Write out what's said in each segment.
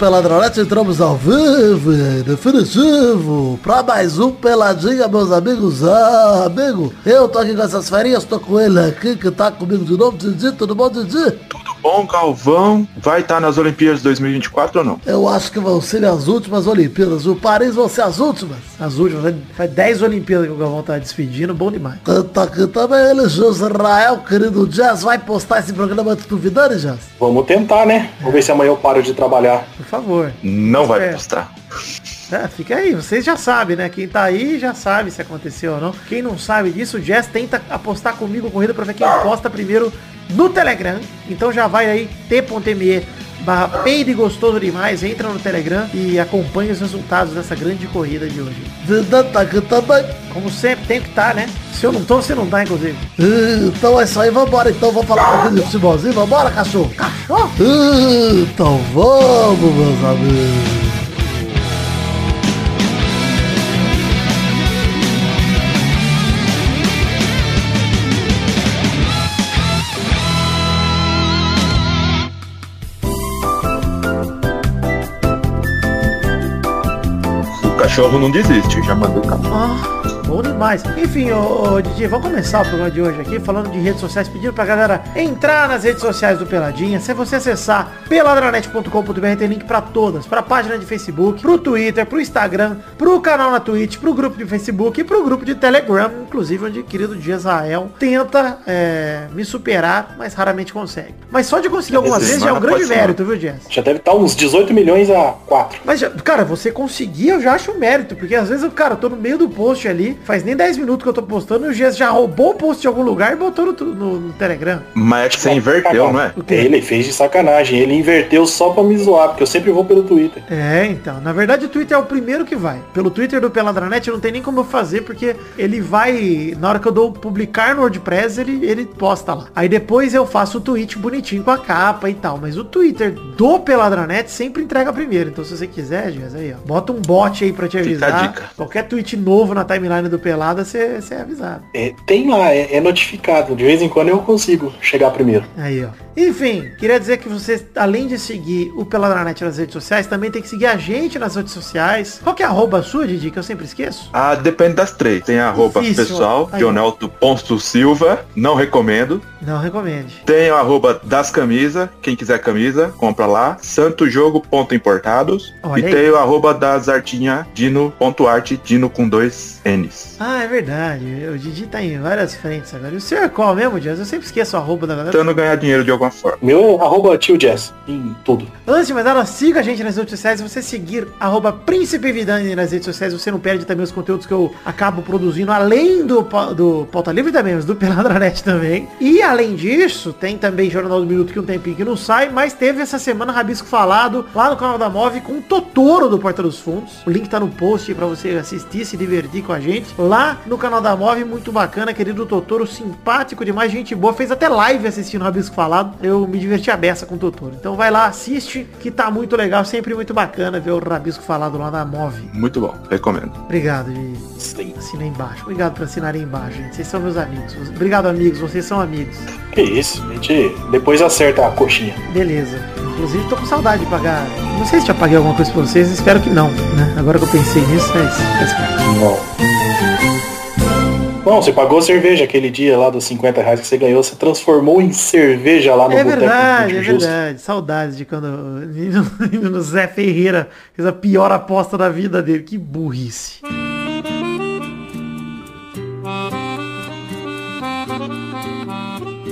Peladronete, entramos ao vivo definitivo pra mais um Peladinha, meus amigos. Ah, amigo, eu tô aqui com essas ferinhas, tô com ele aqui que tá comigo de novo, Didi, tudo bom, Didi? Tudo bom, Galvão? Vai estar nas Olimpíadas 2024 ou não? Eu acho que vão ser as últimas Olimpíadas. O Paris vão ser as últimas. As últimas, faz 10 Olimpíadas que o Galvão tá despedindo, bom demais. Canta aqui também ele, Israel, querido Jazz, vai postar esse programa antes do Vidani, Jazz? Vamos tentar, né? Vamos ver se amanhã eu paro de trabalhar. Por favor. Não vai é. postar. É, fica aí, vocês já sabem, né? Quem tá aí já sabe se aconteceu ou não. Quem não sabe disso, o Jazz tenta apostar comigo corrida pra ver quem posta primeiro no Telegram. Então já vai aí, t.me barra peide gostoso demais, entra no Telegram e acompanha os resultados dessa grande corrida de hoje. Como sempre, tem que estar, tá, né? Se eu não tô, você não tá, inclusive. Então é isso aí, vambora então, vamos falar pouquinho de futebolzinho, vambora, cachorro? Cachorro? Então vamos, meus amigos. Cachorro não desiste, já mandou o cachorro. Bom demais. Enfim, ô, ô, Didi, vamos começar o programa de hoje aqui falando de redes sociais, pedindo pra galera entrar nas redes sociais do Peladinha. Se você acessar peladranet.com.br, tem link pra todas, pra página de Facebook, pro Twitter, pro Instagram, pro canal na Twitch, pro grupo de Facebook e pro grupo de Telegram, inclusive onde o querido Israel tenta é, me superar, mas raramente consegue. Mas só de conseguir algumas vezes já é um grande mérito, viu, Dias? Já deve estar uns 18 milhões a 4. Mas, cara, você conseguir, eu já acho um mérito, porque às vezes, cara, eu tô no meio do post ali, Faz nem 10 minutos que eu tô postando e o Gias já roubou o post de algum lugar e botou no, no, no Telegram. Mas é que você inverteu, não é? Ele fez de sacanagem. Ele inverteu só pra me zoar, porque eu sempre vou pelo Twitter. É, então. Na verdade, o Twitter é o primeiro que vai. Pelo Twitter do Peladranet não tem nem como eu fazer, porque ele vai... Na hora que eu dou publicar no WordPress, ele, ele posta lá. Aí depois eu faço o tweet bonitinho com a capa e tal. Mas o Twitter do Peladranet sempre entrega primeiro. Então se você quiser, Gias, aí, ó. Bota um bot aí pra te avisar. Qualquer tweet novo na timeline do Pelada, você é avisado. É, tem lá, é, é, notificado. De vez em quando eu consigo chegar primeiro. Aí, ó. Enfim, queria dizer que você, além de seguir o Peladranet nas redes sociais, também tem que seguir a gente nas redes sociais. Qual que é a arroba sua, Didi, que eu sempre esqueço? Ah, depende das três. Tem a arroba Difícil. pessoal, Dionelto Ponto Silva. Não recomendo. Não recomende. Tem o arroba das camisas. Quem quiser camisa, compra lá. Santo Jogo ponto importados. Olha e aí. tem o arroba das artinha Dino ponto arte, Dino com dois N's. Ah, é verdade. O Didi tá em várias frentes agora. E o seu é qual mesmo, Jazz? Eu sempre esqueço a arroba da galera. Tentando ganhar dinheiro de alguma forma. Meu é arroba tio Jazz. Em tudo. Antes de mais nada, siga a gente nas redes sociais. Se você seguir arroba Príncipe Vidani nas redes sociais, você não perde também os conteúdos que eu acabo produzindo, além do, do Pauta Livre também, mas do Peladranet também. E além disso, tem também Jornal do Minuto que um tempinho que não sai, mas teve essa semana Rabisco Falado lá no canal da Move com o Totoro do Porta dos Fundos. O link tá no post para você assistir, se divertir com a gente. Lá no canal da Move, muito bacana, querido Totoro, simpático demais, gente boa, fez até live assistindo o Rabisco Falado, eu me diverti a beça com o Totoro. Então vai lá, assiste, que tá muito legal, sempre muito bacana ver o Rabisco Falado lá na Move. Muito bom, recomendo. Obrigado, de assinar embaixo. Obrigado por assinar aí embaixo, gente. Vocês são meus amigos. Obrigado, amigos, vocês são amigos. Que isso, a gente depois acerta a coxinha. Beleza. Inclusive tô com saudade de pagar. Não sei se já paguei alguma coisa pra vocês, espero que não, né? Agora que eu pensei nisso, é isso. Não. Bom, você pagou cerveja aquele dia lá dos 50 reais que você ganhou, você transformou em cerveja lá no É verdade, é verdade. Saudades de quando o Zé Ferreira fez a pior aposta da vida dele. Que burrice.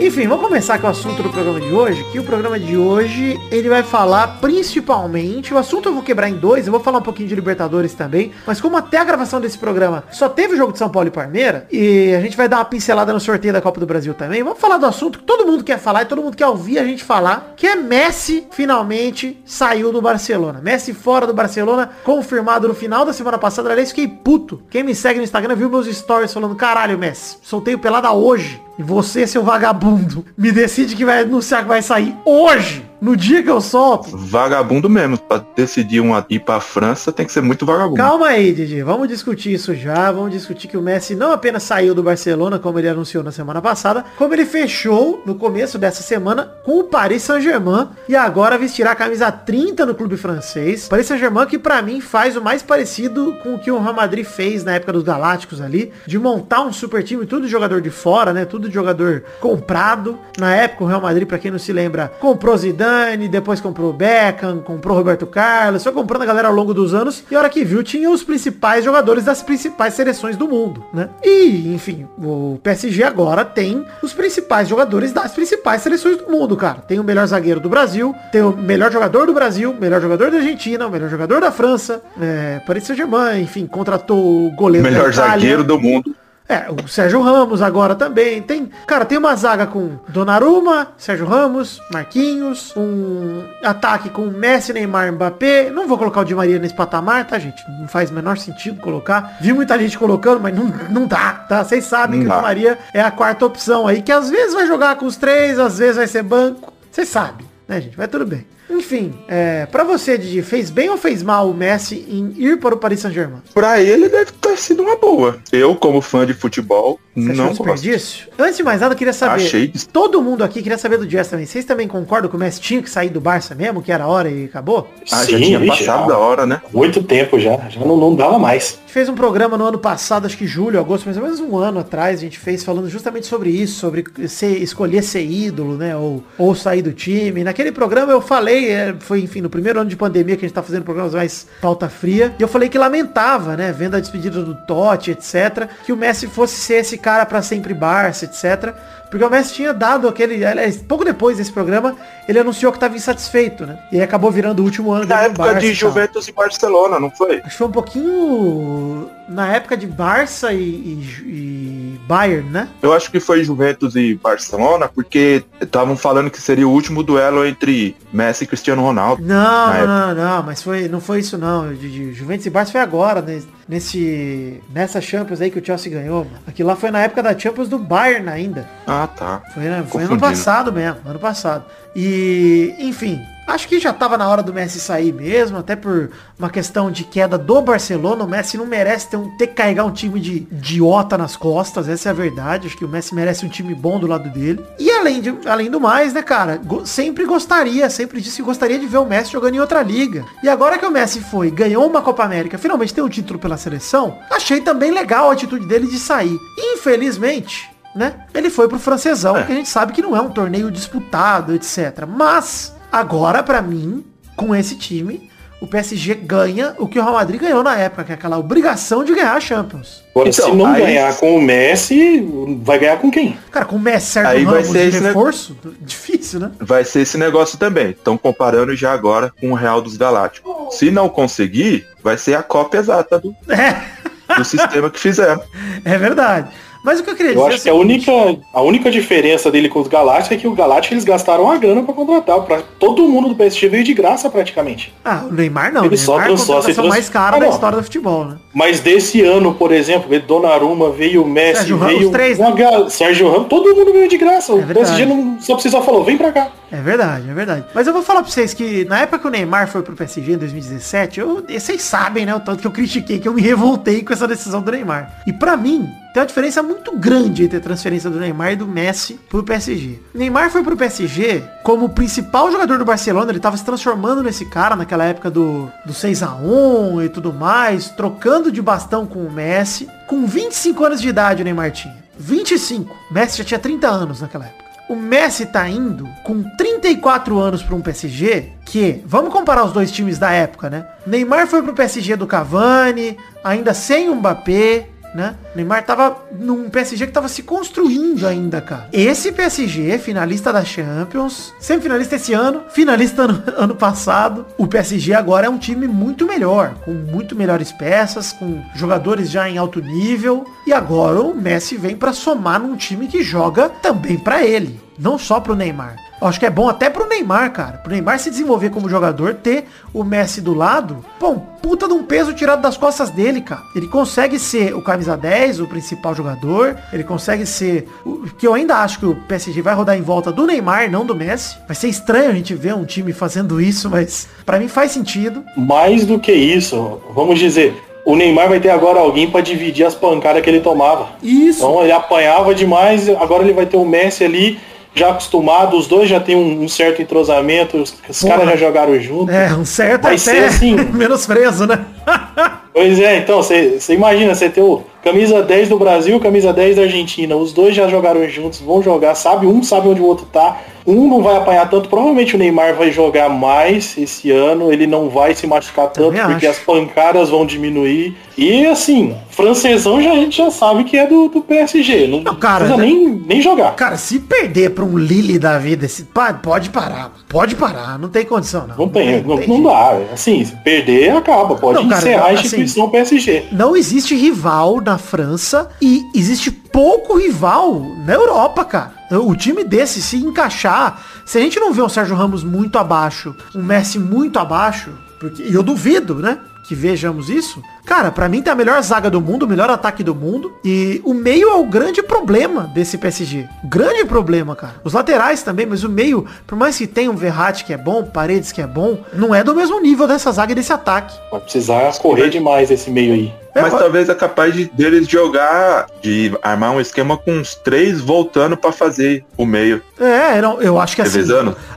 Enfim, vamos começar com o assunto do programa de hoje, que o programa de hoje, ele vai falar principalmente, o assunto eu vou quebrar em dois, eu vou falar um pouquinho de Libertadores também, mas como até a gravação desse programa só teve o jogo de São Paulo e Parmeira, e a gente vai dar uma pincelada no sorteio da Copa do Brasil também, vamos falar do assunto que todo mundo quer falar e todo mundo quer ouvir a gente falar, que é Messi finalmente saiu do Barcelona. Messi fora do Barcelona, confirmado no final da semana passada, aliás, fiquei puto. Quem me segue no Instagram viu meus stories falando, caralho, Messi, soltei o pelada hoje. E você, seu vagabundo, me decide que vai anunciar que vai sair hoje No dia que eu solto. Vagabundo mesmo. Pra decidir uma, ir pra França, tem que ser muito vagabundo. Calma aí, Didi. Vamos discutir isso já. Vamos discutir que o Messi não apenas saiu do Barcelona, como ele anunciou na semana passada, como ele fechou no começo dessa semana com o Paris Saint-Germain e agora vestirá a camisa 30 no clube francês. Paris Saint-Germain que para mim faz o mais parecido com o que o Real Madrid fez na época dos Galácticos ali, de montar um super time, tudo jogador de fora, né? Tudo jogador comprado. Na época o Real Madrid, para quem não se lembra, comprou Zidane, depois comprou Beckham, comprou Roberto Carlos, foi comprando a galera ao longo dos anos e a hora que viu tinha os principais jogadores das principais seleções do mundo, né? E, enfim, o PSG agora tem os principais jogadores das principais seleções do mundo, cara. Tem o melhor zagueiro do Brasil, tem o melhor jogador do Brasil, melhor jogador da Argentina, o melhor jogador da França, é, Paris Saint-Germain, enfim, contratou o goleiro Melhor zagueiro do mundo. É, o Sérgio Ramos agora também. Tem, cara, tem uma zaga com Donnarumma, Sérgio Ramos, Marquinhos, um ataque com Messi, Neymar, Mbappé. Não vou colocar o Di Maria nesse patamar, tá, gente? Não faz o menor sentido colocar. Vi muita gente colocando, mas não, não dá, tá? Vocês sabem Não que o dá. Di Maria é a quarta opção aí, que às vezes vai jogar com os três, às vezes vai ser banco. Vocês sabem, né, gente? Vai tudo bem. Enfim, é, pra você, Didi, fez bem ou fez mal o Messi em ir para o Paris Saint-Germain? Pra ele deve ter sido uma boa. Eu, como fã de futebol, Você achou não gosto. desperdício? Antes de mais nada, eu queria saber. Achei Todo mundo aqui queria saber do Jazz também. Vocês também concordam que o Messi tinha que sair do Barça mesmo, que era a hora e acabou? Ah, já tinha vixe, passado já. da hora, né? Muito tempo já. Já não, não dava mais. A gente fez um programa no ano passado, acho que julho, agosto, mais ou menos um ano atrás, a gente fez falando justamente sobre isso, sobre ser, escolher ser ídolo, né? Ou, ou sair do time. Naquele programa eu falei, é, foi, enfim, no primeiro ano de pandemia que a gente tá fazendo programas mais pauta fria, e eu falei que lamentava, né? Vendo a despedida do Totti, etc., que o Messi fosse ser esse cara pra sempre Barça, etc. Porque o Messi tinha dado aquele. aliás, pouco depois desse programa, ele anunciou que estava insatisfeito, né? E acabou virando o último ano no época Barça de. Juventus e Barcelona, não foi? Acho que foi um pouquinho na época de Barça e, e- e Bayern, né? Eu acho que foi Juventus e Barcelona, porque estavam falando que seria o último duelo entre Messi e Cristiano Ronaldo. Não, Na não, não, não, mas foi, não foi isso não. De, de Juventus e Barça foi agora, né? Nesse nessa Champions aí que o Chelsea ganhou. mano. Aquilo lá foi na época da Champions do Bayern ainda. Ah, tá. Foi, né? foi ano passado mesmo, ano passado. E, enfim, acho que já tava na hora do Messi sair mesmo, até por uma questão de queda do Barcelona. O Messi não merece ter, um- ter que carregar um time de idiota nas costas, essa é a verdade. Acho que o Messi merece um time bom do lado dele. E além, de, além do mais, né, cara, go- sempre gostaria, sempre disse que gostaria de ver o Messi jogando em outra liga. E agora que o Messi foi, ganhou uma Copa América, finalmente tem um título pela seleção, achei também legal a atitude dele de sair. Infelizmente, né? Ele foi pro francesão, É. que a gente sabe que não é um torneio disputado, etc. Mas, agora, pra mim, com esse time, o PSG ganha o que o Real Madrid ganhou na época, que é aquela obrigação de ganhar a Champions. Agora, Então, se não aí- ganhar com o Messi, vai ganhar com quem? Cara, com o Messi, Sérgio Aí vai ser esse, reforço, difícil, né? Vai ser esse negócio também. Estão comparando já agora com o Real dos Galácticos. Se não conseguir, vai ser a cópia exata do, É, do sistema que fizeram. é verdade. Mas o que eu queria Eu dizer acho que a é o seguinte, única, a única diferença dele com os Galácticos é que o Galáctico eles gastaram a grana pra contratar. Pra, todo mundo do PSG veio de graça praticamente. Ah, o Neymar não. Ele o só Neymar é a trans- mais cara Ah, da história do futebol, né? Mas desse ano, por exemplo, veio Donnarumma, veio Messi, Sérgio veio três, ga- Sérgio Ramos, todo mundo veio de graça. O É verdade. PSG não só precisou falou, vem pra cá. É verdade, é verdade. Mas eu vou falar pra vocês que na época que o Neymar foi pro PSG em 2017, eu, vocês sabem, né, o tanto que eu critiquei, que eu me revoltei com essa decisão do Neymar. E pra mim, tem uma diferença muito grande entre a transferência do Neymar e do Messi pro PSG. Neymar foi pro PSG como o principal jogador do Barcelona, ele tava se transformando nesse cara naquela época do, do 6 a 1 e tudo mais, trocando de bastão com o Messi. Com 25 anos de idade o Neymar tinha. 25. Messi já tinha 30 anos naquela época. O Messi tá indo com 34 anos para um PSG que, vamos comparar os dois times da época, né? Neymar foi pro PSG do Cavani, ainda sem o Mbappé, né? Neymar tava num PSG que tava se construindo ainda, cara. Esse PSG, finalista da Champions, semifinalista esse ano, finalista ano, ano passado. O PSG agora é um time muito melhor, com muito melhores peças, com jogadores já em alto nível. E agora o Messi vem pra somar num time que joga também pra ele, não só pro Neymar. Acho que é bom até pro Neymar, cara. Pro Neymar se desenvolver como jogador, ter o Messi do lado, pô, puta de um peso tirado das costas dele, cara. Ele consegue ser o camisa 10, o principal jogador. Ele consegue ser. O, que eu ainda acho que o PSG vai rodar em volta do Neymar, não do Messi. Vai ser estranho a gente ver um time fazendo isso, mas para mim faz sentido. Mais do que isso, vamos dizer, o Neymar vai ter agora alguém para dividir as pancadas que ele tomava. Isso. Então ele apanhava demais, agora ele vai ter o Messi ali já acostumado, os dois já tem um, um certo entrosamento, os, os caras já jogaram junto. É, um certo Vai até ser assim. menosprezo, né? Pois é, então, você imagina, você ter o camisa 10 do Brasil, camisa 10 da Argentina, os dois já jogaram juntos, vão jogar, sabe, um sabe onde o outro tá, um não vai apanhar tanto, provavelmente o Neymar vai jogar mais esse ano, ele não vai se machucar tanto, Também porque acho. as pancadas vão diminuir. E assim, francesão já, a gente já sabe que é do, do PSG, não, Não, cara, precisa né? nem, nem jogar. Cara, se perder pra um Lille da vida, esse, pá, pode parar. Pode parar, não tem condição, não. Não tem, não, tem não dá. Assim, se perder, acaba. Pode Não, cara, encerrar a assim, instituição PSG. Não existe rival na França e existe pouco rival na Europa, cara. O time desse, se encaixar, se a gente não vê um Sérgio Ramos muito abaixo, um Messi muito abaixo, porque e eu duvido, né? Que vejamos isso. Cara, pra mim tá a melhor zaga do mundo, o melhor ataque do mundo. E o meio é o grande problema desse PSG. Grande problema, cara. Os laterais também, mas o meio, por mais que tenha um Verratti que é bom, Paredes que é bom, não é do mesmo nível dessa zaga e desse ataque. Vai precisar correr demais esse meio aí. Mas É, talvez é capaz de deles jogar, de armar um esquema com uns três voltando pra fazer o meio. É, não, eu acho que assim,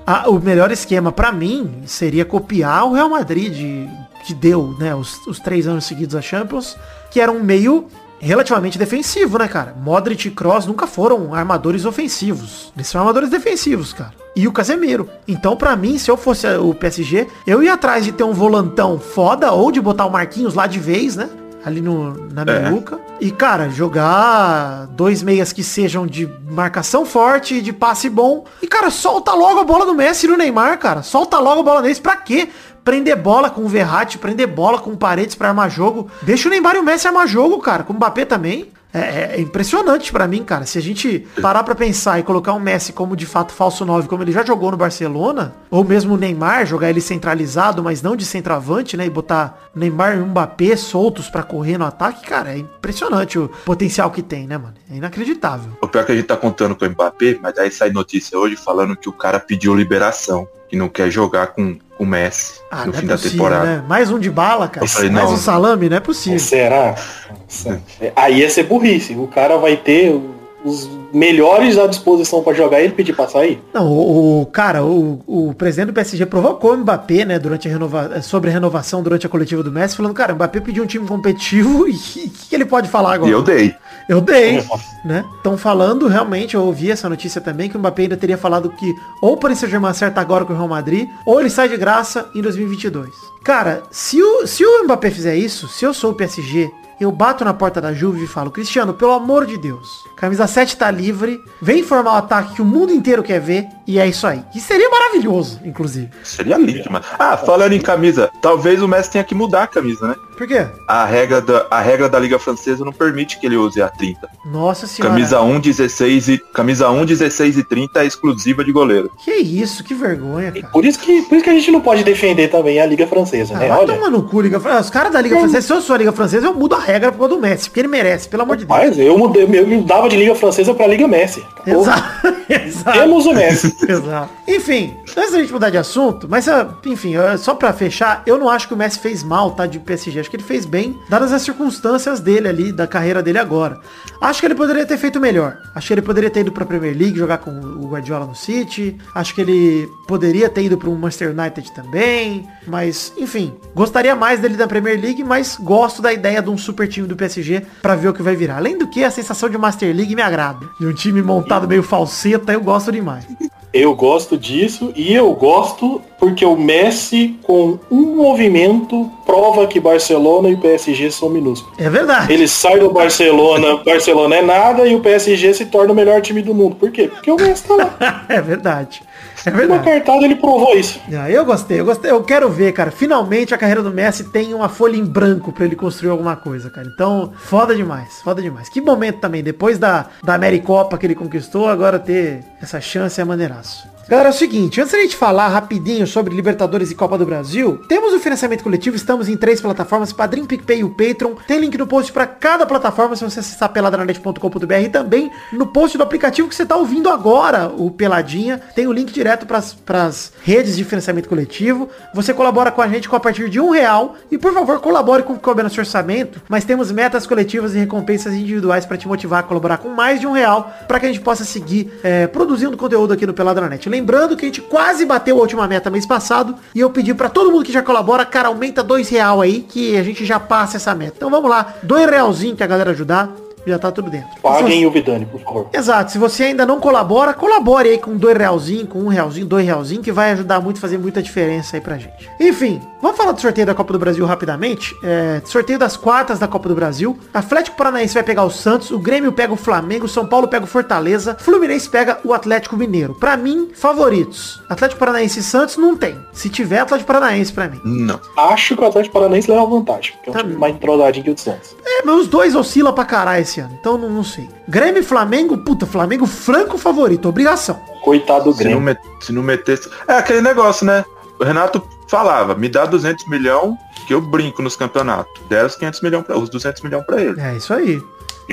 a- o melhor esquema pra mim seria copiar o Real Madrid de- que deu, né, os, os três anos seguidos a Champions, que era um meio relativamente defensivo, né, cara? Modric e Kroos nunca foram armadores ofensivos. Eles são armadores defensivos, cara. E o Casemiro. Então, pra mim, se eu fosse o PSG, eu ia atrás de ter um volantão foda ou de botar o Marquinhos lá de vez, né? Ali no, na É. meiuca. E, cara, jogar dois meias que sejam de marcação forte, de passe bom. E, cara, solta logo a bola do Messi e do Neymar, cara. Solta logo a bola deles. Pra quê? Prender bola com o Verratti, prender bola com Paredes pra armar jogo. Deixa o Neymar e o Messi armar jogo, cara. Com o Mbappé também. É, é impressionante pra mim, cara. Se a gente parar pra pensar e colocar o Messi como de fato falso 9, como ele já jogou no Barcelona, ou mesmo o Neymar, jogar ele centralizado, mas não de centroavante, né? E botar Neymar e Mbappé soltos pra correr no ataque, cara, é impressionante o potencial que tem, né, mano? É inacreditável. O pior é que a gente tá contando com o Mbappé, mas aí sai notícia hoje falando que o cara pediu liberação, que não quer jogar com o Messi Ah, no não fim é da possível, temporada. né? Mais um de bala, cara. Eu falei, Mais não. um salame, não é possível. Será? Nossa. Aí ia ser burrice. O cara vai ter os melhores à disposição pra jogar e ele pedir pra sair. Não, o, o- cara, o, o presidente do PSG provocou o Mbappé, né, durante a renova, sobre a renovação durante a coletiva do Messi, falando, cara, o Mbappé pediu um time competitivo e o que, que ele pode falar agora? E eu dei. Eu dei, né? Estão falando realmente, eu ouvi essa notícia também, que o Mbappé ainda teria falado que ou o Paris Saint-Germain acerta agora com o Real Madrid, ou ele sai de graça em 2022. Cara, se o, se o Mbappé fizer isso, se eu sou o PSG, eu bato na porta da Juve e falo, Cristiano, pelo amor de Deus, camisa 7 tá livre, vem formar o ataque que o mundo inteiro quer ver, e é isso aí. Que seria maravilhoso, inclusive. Seria lindo, mano. Ah, falando em camisa, talvez o Messi tenha que mudar a camisa, né? Por quê? A regra da, a regra da Liga Francesa não permite que ele use a 30. Nossa senhora. Camisa 1, 16 e camisa 1, 16 e 30 é exclusiva de goleiro. Que isso, que vergonha, cara. Por isso, que, por isso que a gente não pode defender também a Liga Francesa, Ah, né? Olha. tomar no cu, Liga Francesa. Os caras da Liga Francesa, se eu sou a Liga Francesa, eu mudo a regra por causa do Messi, porque ele merece, pelo amor de Deus. Mas eu mudei, eu mudava de Liga Francesa pra Liga Messi. Exato. Temos o Messi. Exato. Enfim, antes da gente mudar de assunto, mas ah, enfim, ah, só pra fechar, eu não acho que o Messi fez mal, tá, de PSG. Acho que ele fez bem, dadas as circunstâncias dele ali, da carreira dele agora. Acho que ele poderia ter feito melhor. Acho que ele poderia ter ido pra Premier League, jogar com o Guardiola no City. Acho que ele poderia ter ido pro Manchester United também. Mas, enfim, gostaria mais dele da Premier League, mas gosto da ideia de um super time do PSG pra ver o que vai virar. Além do que, a sensação de Master League me agrada. De um time montado meio falseta, eu gosto demais. Eu gosto disso e eu gosto porque o Messi, com um movimento, prova que Barcelona e PSG são minúsculos. É verdade. Ele sai do Barcelona, Barcelona é nada e o PSG se torna o melhor time do mundo. Por quê? Porque o Messi tá lá. É verdade. É Uma verdade. cartada ele provou isso. Ah, eu gostei, eu gostei. Eu quero ver, cara. Finalmente a carreira do Messi tem uma folha em branco pra ele construir alguma coisa, cara. Então, foda demais, foda demais. Que momento também, depois da, da Americopa que ele conquistou, agora ter essa chance é maneiraço. Galera, é o seguinte, antes da gente falar rapidinho sobre Libertadores e Copa do Brasil, temos o financiamento coletivo, estamos em três plataformas, Padrim, PicPay e o Patreon. Tem link no post para cada plataforma, se você acessar peladranet.com.br e também no post do aplicativo que você está ouvindo agora, o Peladinha. Tem o link direto para as redes de financiamento coletivo. Você colabora com a gente com a partir de um real e, por favor, colabore com o que couber no seu orçamento, mas temos metas coletivas e recompensas individuais para te motivar a colaborar com mais de um real para que a gente possa seguir é, produzindo conteúdo aqui no Peladranet. Lembrando que a gente quase bateu a última meta mês passado e eu pedi para todo mundo que já colabora, cara, aumenta dois real aí que a gente já passa essa meta. Então vamos lá, dois realzinho que a galera ajudar já tá tudo dentro. Paguem o Vidani, por favor. Exato. Se você ainda não colabora, colabore aí com dois realzinho, com um realzinho, dois realzinho, que vai ajudar muito, fazer muita diferença aí pra gente. Enfim, vamos falar do sorteio da Copa do Brasil rapidamente. É, sorteio das quartas da Copa do Brasil. Atlético Paranaense vai pegar o Santos, o Grêmio pega o Flamengo, o São Paulo pega o Fortaleza, Fluminense pega o Atlético Mineiro. Pra mim, favoritos. Atlético Paranaense e Santos não tem. Se tiver Atlético Paranaense pra mim. Não. Acho que o Atlético Paranaense leva vantagem, porque é um Tá. time mais entrosadinho que o do Santos. É, mas os dois oscilam pra caralho esse ano. Então não, não sei. Grêmio e Flamengo, puta, Flamengo franco favorito, obrigação. Coitado do Se não, Grêmio. met- se não metesse. É aquele negócio, né? O Renato falava, me dá 200 milhões que eu brinco nos campeonatos. Deram os 500 milhões pra, os 200 milhões pra ele. É isso aí.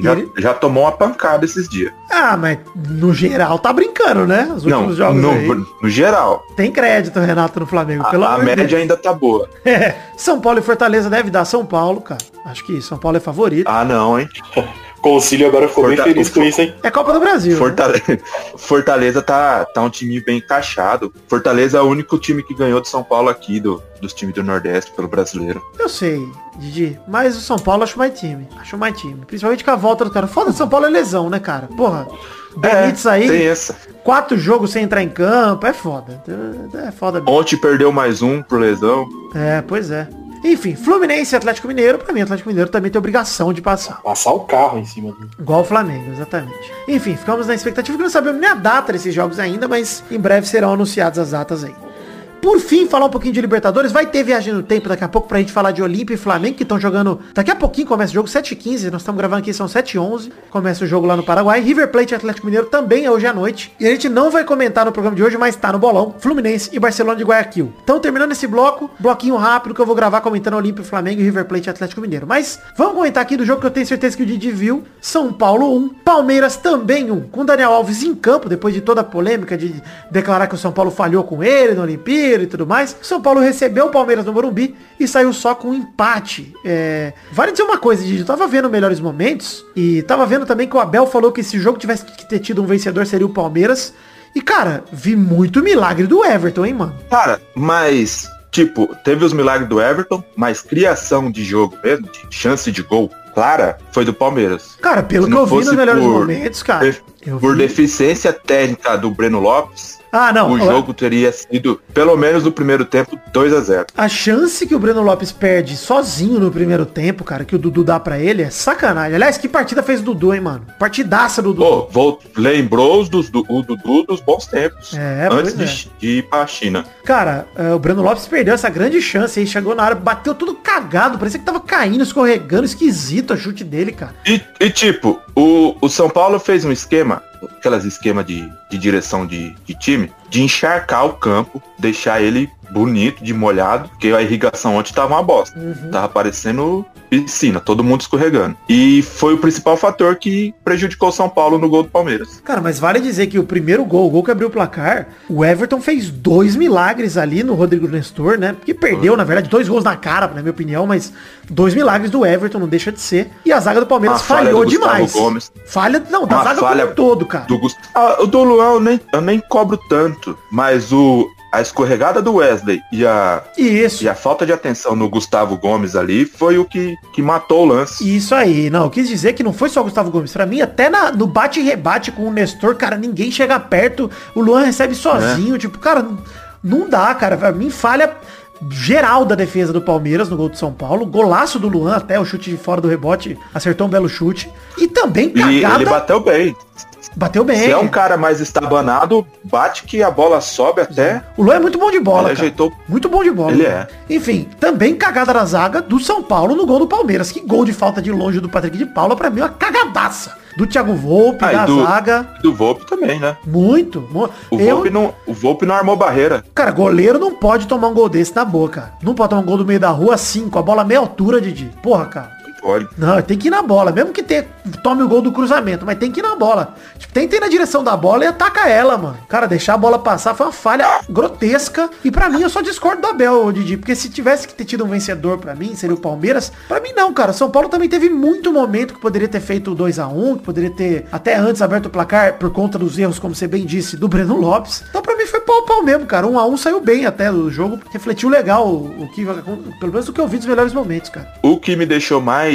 Já, ele- já tomou uma pancada esses dias. Ah, mas no geral tá brincando, né? Os Não, últimos jogos no, aí. no geral. Tem crédito, Renato, no Flamengo. A, pelo a média Deus. ainda tá boa. É, São Paulo e Fortaleza deve dar São Paulo, cara. Acho que São Paulo é favorito. Ah, não, hein? Concílio agora ficou Forta- bem feliz com isso, hein? É Copa do Brasil. né? Fortaleza, Fortaleza tá, tá um time bem encaixado. Fortaleza é o único time que ganhou de São Paulo aqui, do, dos times do Nordeste, pelo brasileiro. Eu sei, Didi. Mas o São Paulo acho mais time. Acho mais time. Principalmente com a volta do cara. Foda São Paulo é lesão, né, cara? Porra. Benítez É, aí, tem essa. quatro jogos sem entrar em campo. É foda. É foda mesmo. Ontem perdeu mais um por lesão. É, pois é. Enfim, Fluminense e Atlético Mineiro, pra mim, Atlético Mineiro também tem obrigação de passar. Passar o carro em cima do. Igual o Flamengo, exatamente. Enfim, ficamos na expectativa que não sabemos nem a data desses jogos ainda, mas em breve serão anunciadas as datas aí. Por fim, falar um pouquinho de Libertadores. Vai ter viagem no tempo daqui a pouco pra gente falar de Olímpia e Flamengo, que estão jogando. Daqui a pouquinho começa o jogo 7h15. Nós estamos gravando aqui, são 7h11. Começa o jogo lá no Paraguai. River Plate e Atlético Mineiro também é hoje à noite. E a gente não vai comentar no programa de hoje, mas tá no bolão. Fluminense e Barcelona de Guayaquil. Então, terminando esse bloco, bloquinho rápido que eu vou gravar comentando Olímpia, Flamengo e River Plate e Atlético Mineiro. Mas vamos comentar aqui do jogo que eu tenho certeza que o Didi viu. São Paulo 1, Palmeiras também 1. Com Daniel Alves em campo, depois de toda a polêmica de declarar que o São Paulo falhou com ele no Olimpíada e tudo mais. São Paulo recebeu o Palmeiras no Morumbi e saiu só com um empate. É... Vale dizer uma coisa, Didi, eu tava vendo melhores momentos e tava vendo também que o Abel falou que se o jogo tivesse que ter tido um vencedor seria o Palmeiras. E, cara, vi muito milagre do Everton, hein, mano? Cara, mas, tipo, teve os milagres do Everton, mas criação de jogo mesmo, de chance de gol clara, foi do Palmeiras. Cara, pelo que eu vi nos melhores por- momentos, cara. Por vi. deficiência técnica do Breno Lopes, Ah, não. o jogo teria sido, pelo menos no primeiro tempo, 2 a 0 A chance que o Breno Lopes perde sozinho no primeiro tempo, cara, que o Dudu dá pra ele, é sacanagem. Aliás, que partida fez o Dudu, hein, mano? Partidaça do Dudu. Pô, vol- lembrou os dos, do, o Dudu dos bons tempos. É, antes de, de ir pra China. Cara, é, o Breno Lopes perdeu essa grande chance aí, chegou na área, bateu tudo cagado, parecia que tava caindo, escorregando, esquisito a chute dele, cara. E, e, tipo, o, o São Paulo fez um esquema, aquelas esquemas de, de direção de, de time, de encharcar o campo, deixar ele bonito, de molhado, porque a irrigação ontem tava uma bosta. Uhum. Tava parecendo piscina, todo mundo escorregando. E foi o principal fator que prejudicou o São Paulo no gol do Palmeiras. Cara, mas vale dizer que o primeiro gol, o gol que abriu o placar, o Everton fez dois milagres ali no Rodrigo Nestor, né? Que perdeu, na verdade, dois gols na cara, na minha opinião, mas dois milagres do Everton, não deixa de ser. E a zaga do Palmeiras Uma falhou demais. Gomes. Falha, não, da Uma zaga falha todo, cara. Do Gust... ah, o do Luan eu nem, eu nem cobro tanto, mas o, a escorregada do Wesley e a, Isso. E a falta de atenção no Gustavo Gomes ali foi o que, que matou o lance. Isso aí, não, eu quis dizer que não foi só o Gustavo Gomes. Pra mim, até na- no bate e rebate com o Nestor, cara, ninguém chega perto. O Luan recebe sozinho. Tipo, cara, não, não dá, cara. Pra mim, falha geral da defesa do Palmeiras no gol de São Paulo. Golaço do Luan, até o chute de fora do rebote, acertou um belo chute. E também E cagada. ele bateu bem. Bateu bem. Se é um cara mais estabanado, bate que a bola sobe até. O Luan é muito bom de bola, Ele cara. ajeitou. Muito bom de bola. Ele é. Enfim, também cagada na zaga do São Paulo no gol do Palmeiras. Que gol de falta de longe do Patrick de Paula, pra mim, é uma cagadaça. do Thiago Volpe, Ah, da do- zaga. Do Volpe também, né? Muito. mu- O Eu- Volpe, não, o Volpe não armou barreira. Cara, goleiro não pode tomar um gol desse na boca. Não pode tomar um gol do meio da rua assim, com a bola meia altura, Didi. Porra, cara. Não pode. Não, tem que ir na bola. Mesmo que tome o gol do cruzamento, mas tem que ir na bola. Tipo, tenta ir na direção da bola e ataca ela, mano. Cara, deixar a bola passar foi uma falha grotesca. E pra mim, eu só discordo do Abel, Didi. Porque se tivesse que ter tido um vencedor pra mim, seria o Palmeiras. Pra mim, não, cara. São Paulo também teve muito momento que poderia ter feito o 2x1, que poderia ter até antes aberto o placar por conta dos erros, como você bem disse, do Breno Lopes. Então, pra mim, foi pau pau mesmo, cara. 1x1 saiu bem até o jogo. Refletiu legal o, o que, pelo menos o que eu vi dos melhores momentos, cara. O que me deixou mais.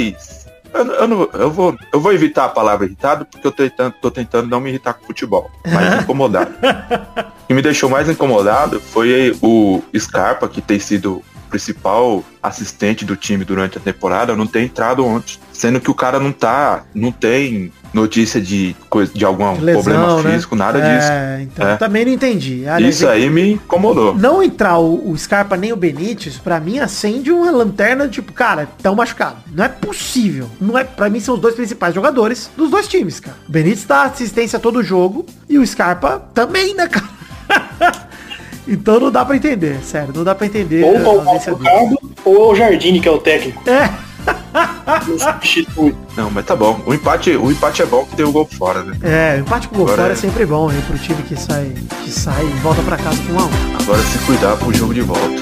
Eu, eu, não, eu, vou, eu vou evitar a palavra irritado porque eu tô tentando, tô tentando não me irritar com futebol. Mais incomodado. o que me deixou mais incomodado foi o Scarpa, que tem sido principal assistente do time durante a temporada, não ter entrado ontem. Sendo que o cara não tá. não tem notícia de coisa de algum Lesão, problema né? físico, nada é, disso. Então, É. também não entendi. Aliás, Isso aí me incomodou. Não entrar o, o Scarpa nem o Benítez, pra mim acende uma lanterna, tipo, cara, tão machucado. Não é possível. Não é, pra mim são os dois principais jogadores dos dois times, cara. O Benítez dá assistência a todo jogo e o Scarpa também, né, cara? então não dá pra entender, sério, não dá pra entender. Ou a o ausência dele. Ricardo, ou é o Jardine, que é o técnico. É. Não, mas tá bom. O empate, o empate é bom que tem o gol fora, né? é, o empate com o gol Agora fora é é. sempre bom, hein, pro time que sai, que sai e volta pra casa com um a um. Agora se cuidar pro jogo de volta.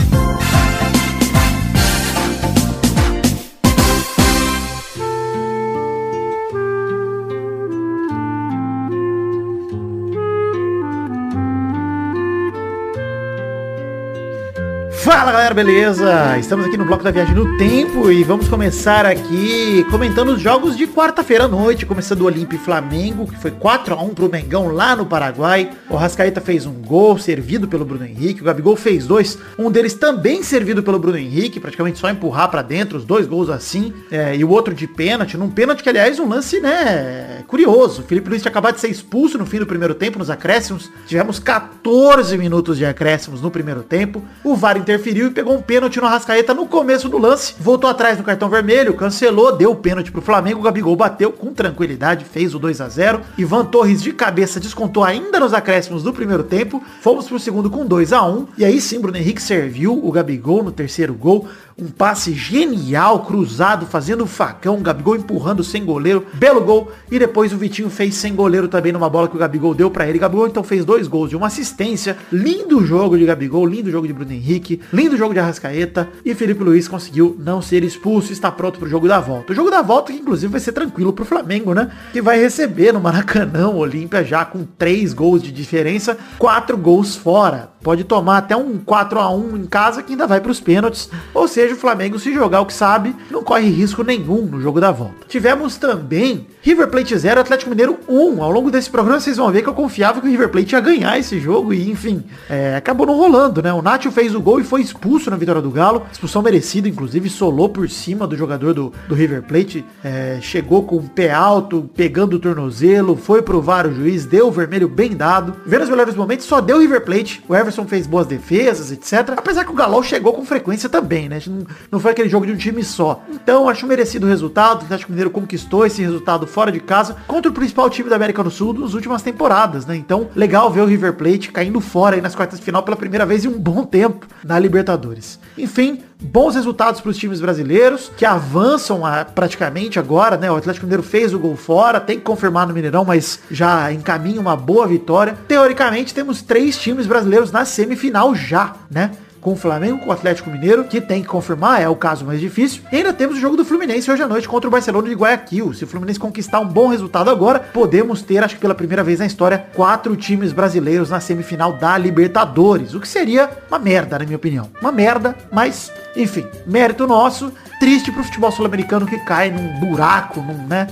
Fala galera, beleza? Estamos aqui no bloco da viagem no tempo e vamos começar aqui comentando os jogos de quarta-feira à noite, começando o Olímpia e Flamengo, que foi 4 a 1 pro Mengão lá no Paraguai. O Rascaeta fez um gol servido pelo Bruno Henrique, o Gabigol fez dois, um deles também servido pelo Bruno Henrique, praticamente só empurrar pra dentro, os dois gols assim, é, e o outro de pênalti, num pênalti que aliás um lance, né, curioso. O Felipe Luiz tinha acabado de ser expulso no fim do primeiro tempo, nos acréscimos. Tivemos 14 minutos de acréscimos no primeiro tempo. O VAR interferiu e pegou um pênalti no Arrascaeta no começo do lance. Voltou atrás no cartão vermelho, cancelou, deu o pênalti pro Flamengo. O Gabigol bateu com tranquilidade, fez o 2 a 0 Ivan Torres de cabeça descontou ainda nos acréscimos do primeiro tempo. Fomos pro segundo com 2 a 1 E aí sim, Bruno Henrique serviu o Gabigol no terceiro gol. Um passe genial, cruzado, fazendo facão, Gabigol empurrando sem goleiro, belo gol. E depois o Vitinho fez sem goleiro também numa bola que o Gabigol deu pra ele. Gabigol então fez dois gols de uma assistência. Lindo jogo de Gabigol, lindo jogo de Bruno Henrique, lindo jogo de Arrascaeta. E Felipe Luiz conseguiu não ser expulso está pronto pro jogo da volta. O jogo da volta que inclusive vai ser tranquilo pro Flamengo, né? Que vai receber no Maracanã o Olímpia já com três gols de diferença, quatro gols fora. Pode tomar até um 4 a 1 em casa que ainda vai pros pênaltis. Ou seja, o Flamengo se jogar o que sabe, não corre risco nenhum no jogo da volta. Tivemos também River Plate 0, Atlético Mineiro 1. Ao longo desse programa vocês vão ver que eu confiava que o River Plate ia ganhar esse jogo e enfim, é, acabou não rolando, né? O Nacho fez o gol e foi expulso na vitória do Galo. Expulsão merecida, inclusive solou por cima do jogador do, do River Plate. É, chegou com o pé alto, pegando o tornozelo, foi pro VAR o juiz, deu o vermelho bem dado. Vendo os melhores momentos, só deu o River Plate. O Everson fez boas defesas, etc. Apesar que o Galol chegou com frequência também, né? Não, não foi aquele jogo de um time só. Então, acho merecido o resultado. O Atlético Mineiro conquistou esse resultado fora de casa contra o principal time da América do Sul nas últimas temporadas, né? Então, legal ver o River Plate caindo fora aí nas quartas de final pela primeira vez em um bom tempo na Libertadores. Enfim, bons resultados para os times brasileiros que avançam a- praticamente agora, né? O Atlético Mineiro fez o gol fora, tem que confirmar no Mineirão, mas já encaminha uma boa vitória. Teoricamente, temos três times brasileiros na semifinal já, né? Com o Flamengo, com o Atlético Mineiro, que tem que confirmar, é o caso mais difícil. E ainda temos o jogo do Fluminense hoje à noite contra o Barcelona de Guayaquil. Se o Fluminense conquistar um bom resultado agora, podemos ter, acho que pela primeira vez na história, quatro times brasileiros na semifinal da Libertadores. O que seria uma merda, na minha opinião. Uma merda, mas, enfim, mérito nosso. Triste pro futebol sul-americano que cai num buraco, num, né?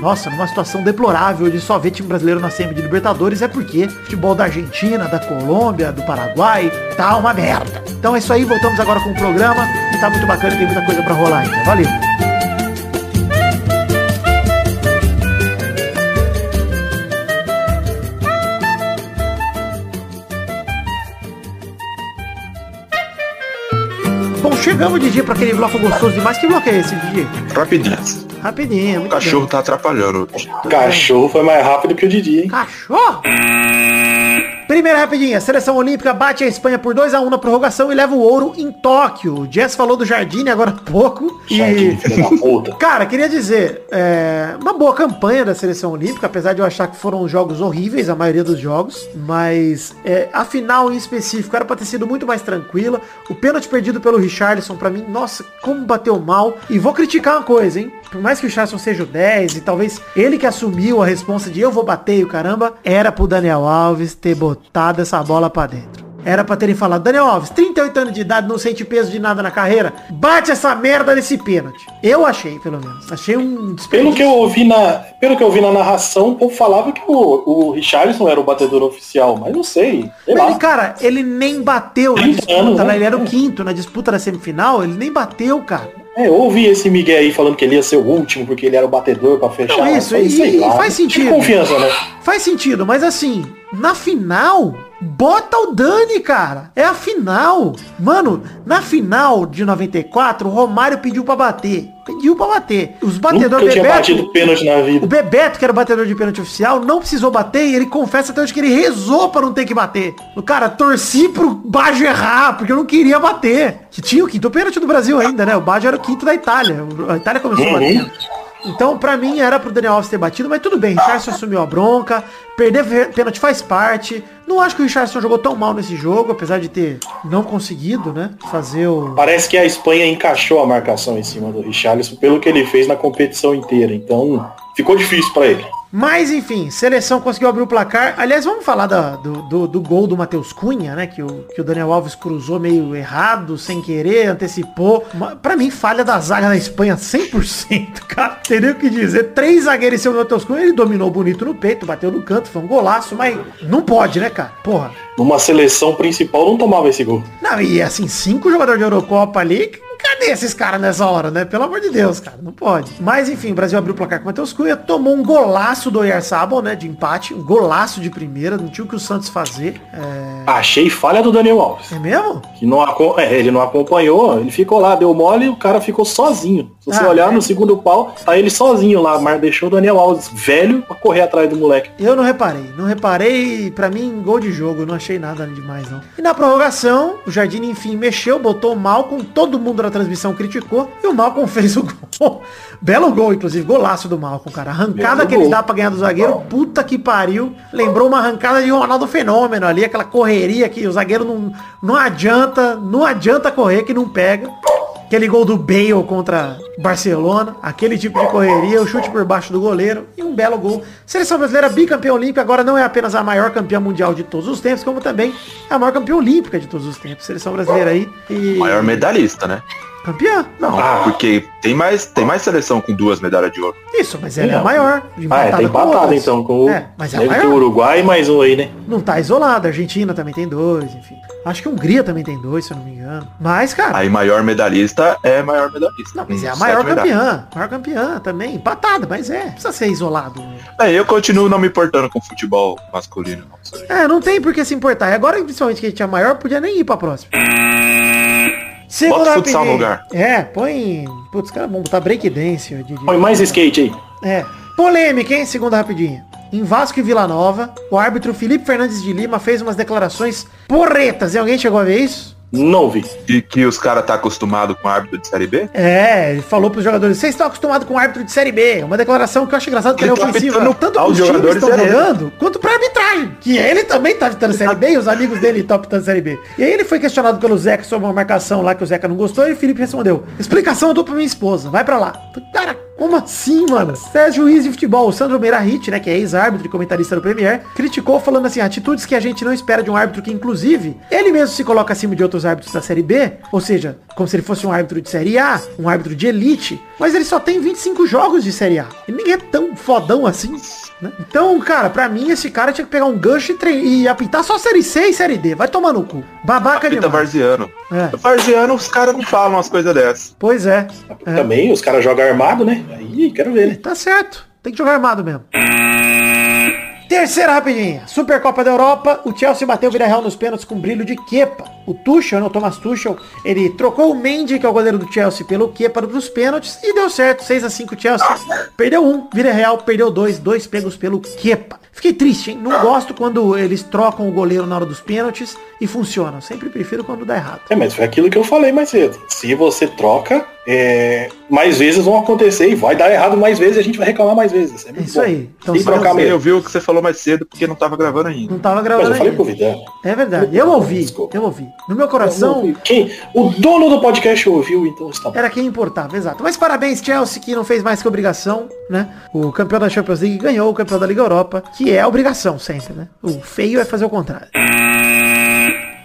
Nossa, numa situação deplorável de só ver time brasileiro na semi de Libertadores é porque futebol da Argentina, da Colômbia, do Paraguai, tá uma merda. Então é isso aí, voltamos agora com o programa, que tá muito bacana tem muita coisa pra rolar ainda. Valeu! Bom, chegamos, Didi, pra aquele bloco gostoso demais. Que bloco é esse, Didi? Rapidinhas. Rapidinho, O cachorro bem. tá atrapalhando. Cachorro foi mais rápido que o Didi, hein? Cachorro! Primeira rapidinha, seleção olímpica bate a Espanha por 2x1 na prorrogação e leva o ouro em Tóquio. O Jess falou do Jardine agora há pouco. Jardim, E... Cara, queria dizer, é, uma boa campanha da seleção olímpica, apesar de eu achar que foram jogos horríveis, a maioria dos jogos, mas é, a final em específico era pra ter sido muito mais tranquila. O pênalti perdido pelo Richarlison, pra mim, nossa, como bateu mal. E vou criticar uma coisa, hein? Por mais que o Richarlison seja o 10 e talvez ele que assumiu a responsa de eu vou bater e o caramba, era pro Daniel Alves ter botado essa bola pra dentro. Era pra terem falado, Daniel Alves, 38 anos de idade, não sente peso de nada na carreira. Bate essa merda nesse pênalti. Eu achei, pelo menos. Achei um Pelo que eu ouvi na, pelo que eu ouvi na narração, o povo falava que o, o Richarlison era o batedor oficial, mas não sei. Sei Ele, lá. cara, ele nem bateu na 30 disputa, anos, né? né? ele era o quinto na disputa da semifinal, ele nem bateu, cara. É, eu ouvi esse Miguel aí falando que ele ia ser o último, porque ele era o batedor pra fechar. Não, mas isso, aí, e- e lá. faz sentido. confiança, né? Faz sentido, mas assim, na final, bota o Dani, cara. É a final. Mano, na final de 94, o Romário pediu pra bater. Pediu pra bater. Os Nunca batedores tinha batido Bebeto, pênalti na o vida. Bebeto, que era o batedor de pênalti oficial, não precisou bater e ele confessa até hoje que ele rezou pra não ter que bater. O cara, torci pro Baggio errar, porque eu não queria bater. Que tinha o quinto pênalti do Brasil ainda, né? O Baggio era o quinto da Itália. A Itália começou Uhum. batendo. Então, pra mim, era pro Daniel Alves ter batido, mas tudo bem, Richardson assumiu a bronca, perder pênalti faz parte. Não acho que o Richardson jogou tão mal nesse jogo, apesar de ter não conseguido, né, fazer o... Parece que a Espanha encaixou a marcação em cima do Richarlison pelo que ele fez na competição inteira. Então, ficou difícil pra ele. Mas, enfim, seleção conseguiu abrir o placar. Aliás, vamos falar da- do, do, do gol do Matheus Cunha, né, que o, que o Daniel Alves cruzou meio errado, sem querer, antecipou. Pra mim, falha da zaga da Espanha 100%, cara. Teria o que dizer. Três zagueiros em cima do Matheus Cunha, ele dominou bonito no peito, bateu no canto, foi um golaço, mas não pode, né, cara? Porra. Numa seleção principal não tomava esse gol. Não, e assim, cinco jogadores de Eurocopa ali, cadê esses caras nessa hora, né? Pelo amor de Deus, cara, não pode. Mas enfim, o Brasil abriu o placar com o Matheus Cunha, tomou um golaço do Oyarzabal, né, de empate, um golaço de primeira, não tinha o que o Santos fazer. É, Achei falha do Daniel Alves. é mesmo? Que não, é, ele não acompanhou, ele ficou lá, deu mole e o cara ficou sozinho. Se você Ah, olhar é. no segundo pau, tá ele sozinho lá, mas deixou o Daniel Alves velho pra correr atrás do moleque. Eu não reparei, não reparei, pra mim, gol de jogo, não achei nada demais, não. E na prorrogação, o Jardim, enfim, mexeu, botou o Malcom, todo mundo na transmissão criticou, e o Malcom fez o gol. Belo gol, inclusive, golaço do Malcom, cara. Arrancada Belo que ele gol. dá pra ganhar do zagueiro, puta que pariu. Lembrou uma arrancada de Ronaldo Fenômeno ali, aquela correria que o zagueiro não, não adianta, não adianta correr que não pega. Aquele gol do Bale contra Barcelona, aquele tipo de correria, o chute por baixo do goleiro e um belo gol. Seleção brasileira bicampeã olímpica agora não é apenas a maior campeã mundial de todos os tempos, como também é a maior campeã olímpica de todos os tempos. Seleção brasileira aí e Maior medalhista, né? campeã? Não. Não, porque tem mais, tem mais seleção com duas medalhas de ouro. Isso, mas ela é a Não. maior. Ah, é, empatada tá com outras. então com o, É, mas é a ter o maior. Uruguai e mais um aí, né? Não tá isolada. A Argentina também tem dois, enfim. Acho que a Hungria também tem dois, se eu não me engano. Mas, cara, Aí maior medalhista é maior medalhista. não, mas é a maior medalhas. campeã. Maior campeã também. Empatada, mas é. Não precisa ser isolado. É, eu continuo não me importando com futebol masculino. não. É, não tem por que se importar. E agora, principalmente que a gente é maior, podia nem ir pra próxima. Segunda Bota futsal no lugar. É, põe... Putz, cara, vamos botar breakdance. de- de- Põe mais skate aí. É. Polêmica, hein? Segunda rapidinha. Em Vasco e Vila Nova, o árbitro Felipe Fernandes de Lima fez umas declarações porretas. E alguém chegou a ver isso? Não vi. E que os caras tá acostumado com árbitro de série B? É, ele falou pros jogadores, vocês estão acostumados com o árbitro de Série B. Uma declaração que eu acho engraçado que Ele é tá ofensiva, tanto times que jogadores estão ele. jogando, quanto pra arbitragem. Que ele também tá apitando Série B e os amigos dele estão apitando Série B. E aí ele foi questionado pelo Zeca sobre uma marcação lá que o Zeca não gostou e o Felipe respondeu, explicação eu dou pra minha esposa, vai pra lá. Cara, como assim, mano? Você é juiz de futebol, o Sandro Meirahit, né, que é ex-árbitro e comentarista do Premier, criticou falando assim, atitudes que a gente não espera de um árbitro que, inclusive, ele mesmo se coloca acima de outros árbitros da Série B, ou seja, como se ele fosse um árbitro de Série A, um árbitro de elite, mas ele só tem 25 jogos de Série A. E ninguém é tão fodão assim, né? Então, cara, pra mim, esse cara tinha que pegar um gancho e, tre- e apitar só Série C e Série D. Vai tomar no cu. Babaca Apita demais. Varziano. É. Varziano, os caras não falam umas coisas dessas. Pois é. é. Também, os caras jogam armado, né? Aí, quero ver? Tá certo. Tem que jogar armado mesmo. Terceira rapidinha. Supercopa da Europa, o Chelsea bateu o Villarreal nos pênaltis com brilho de Kepa. O Tuchel, né, o Thomas Tuchel, ele trocou o Mendy, que é o goleiro do Chelsea, pelo Kepa dos pênaltis e deu certo. 6 a 5 Chelsea. Perdeu um, Villarreal perdeu dois, dois pegos pelo Kepa. Fiquei triste, hein? Não gosto quando eles trocam o goleiro na hora dos pênaltis e funcionam. Sempre prefiro quando dá errado. É, mas foi aquilo que eu falei mais cedo. Se você troca, é, mais vezes vão acontecer e vai dar errado mais vezes e a gente vai reclamar mais vezes. É, isso bom. aí. Então, Tem trocar mesmo. Eu vi o que você falou mais cedo porque não tava gravando ainda. Não tava gravando Mas eu falei pro Vidal. É verdade. Eu ouvi. Desculpa. Eu ouvi. No meu coração. Quem? O dono do podcast ouviu, então está bom. Era quem importava, exato. Mas parabéns, Chelsea, que não fez mais que obrigação, né? O campeão da Champions League ganhou o campeão da Liga Europa, que é obrigação sempre, né? O feio é fazer o contrário.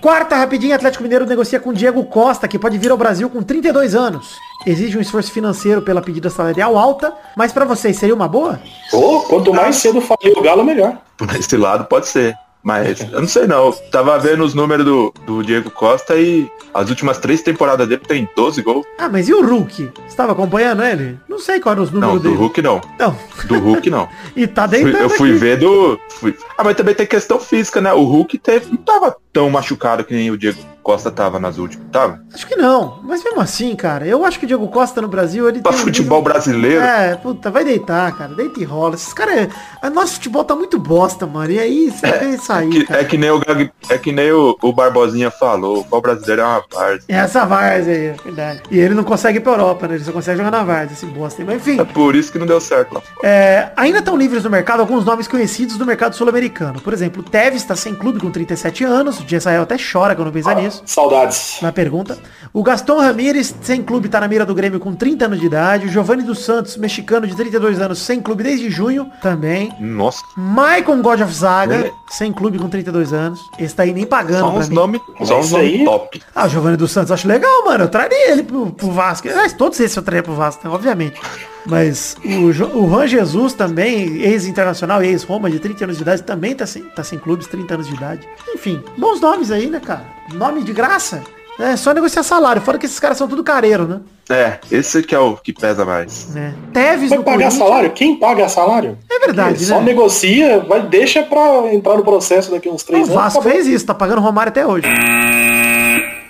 Quarta rapidinha, Atlético Mineiro negocia com Diego Costa, que pode vir ao Brasil com 32 anos. Exige um esforço financeiro pela pedida salarial alta, mas para vocês seria uma boa? Oh, quanto mais cedo falir o Galo, melhor. Por esse lado pode ser. Mas eu não sei não. Tava vendo os números do, do Diego Costa e as últimas três temporadas dele tem 12 gols. Ah, mas e o Hulk? Você estava acompanhando ele? Não sei quais eram os números não, dele. do Hulk não. Não. Do Hulk não. e tá deitando Eu fui aqui. ver do... Fui... Ah, mas também tem questão física, né? O Hulk teve, não tava tão machucado que nem o Diego Costa tava nas últimas, tava? Acho que não. Mas mesmo assim, cara, eu acho que o Diego Costa no Brasil, ele pra tem futebol brasileiro. É, puta, vai deitar, cara. Deita e rola. Esses caras. Nosso futebol tá muito bosta, mano. E aí você é, vê isso aí. É que, é que nem, o, é que nem o, o Barbosinha falou. O futebol brasileiro é uma várzea. É essa várzea aí, é verdade. E ele não consegue ir pra Europa, né? Ele só consegue jogar na várzea, esse bosta. Mas enfim. É por isso que não deu certo lá. É, ainda estão livres no mercado alguns nomes conhecidos do mercado sul-americano. Por exemplo, o Tevez está sem clube com 37 anos. O Diasael até chora quando pensa ah, nisso. Saudades na pergunta. O Gaston Ramírez, sem clube, tá na mira do Grêmio com 30 anos de idade. O Giovanni dos Santos, mexicano de 32 anos, sem clube desde junho, também. Nossa. Maicon God of Zaga, é. sem clube com 32 anos. Esse tá aí nem pagando só uns nomes Só uns nomes top. Ah, o Giovanni dos Santos, acho legal, mano. Eu traria ele pro, pro Vasco. Mas todos esses eu traria pro Vasco, né? obviamente. Mas o, o Juan Jesus também, ex-internacional e ex-Roma, de 30 anos de idade, também tá sem, tá sem clubes, 30 anos de idade. Enfim, bons nomes aí, né, cara? Nome de graça. É, só negociar salário. Fora que esses caras são tudo careiro, né? É, esse que é o que pesa mais. É. Teves vai pagar salário? Quem paga salário? É verdade, né? Só negocia, vai, deixa pra entrar no processo daqui uns três o anos. O Vasco fez isso, tá pagando Romário até hoje.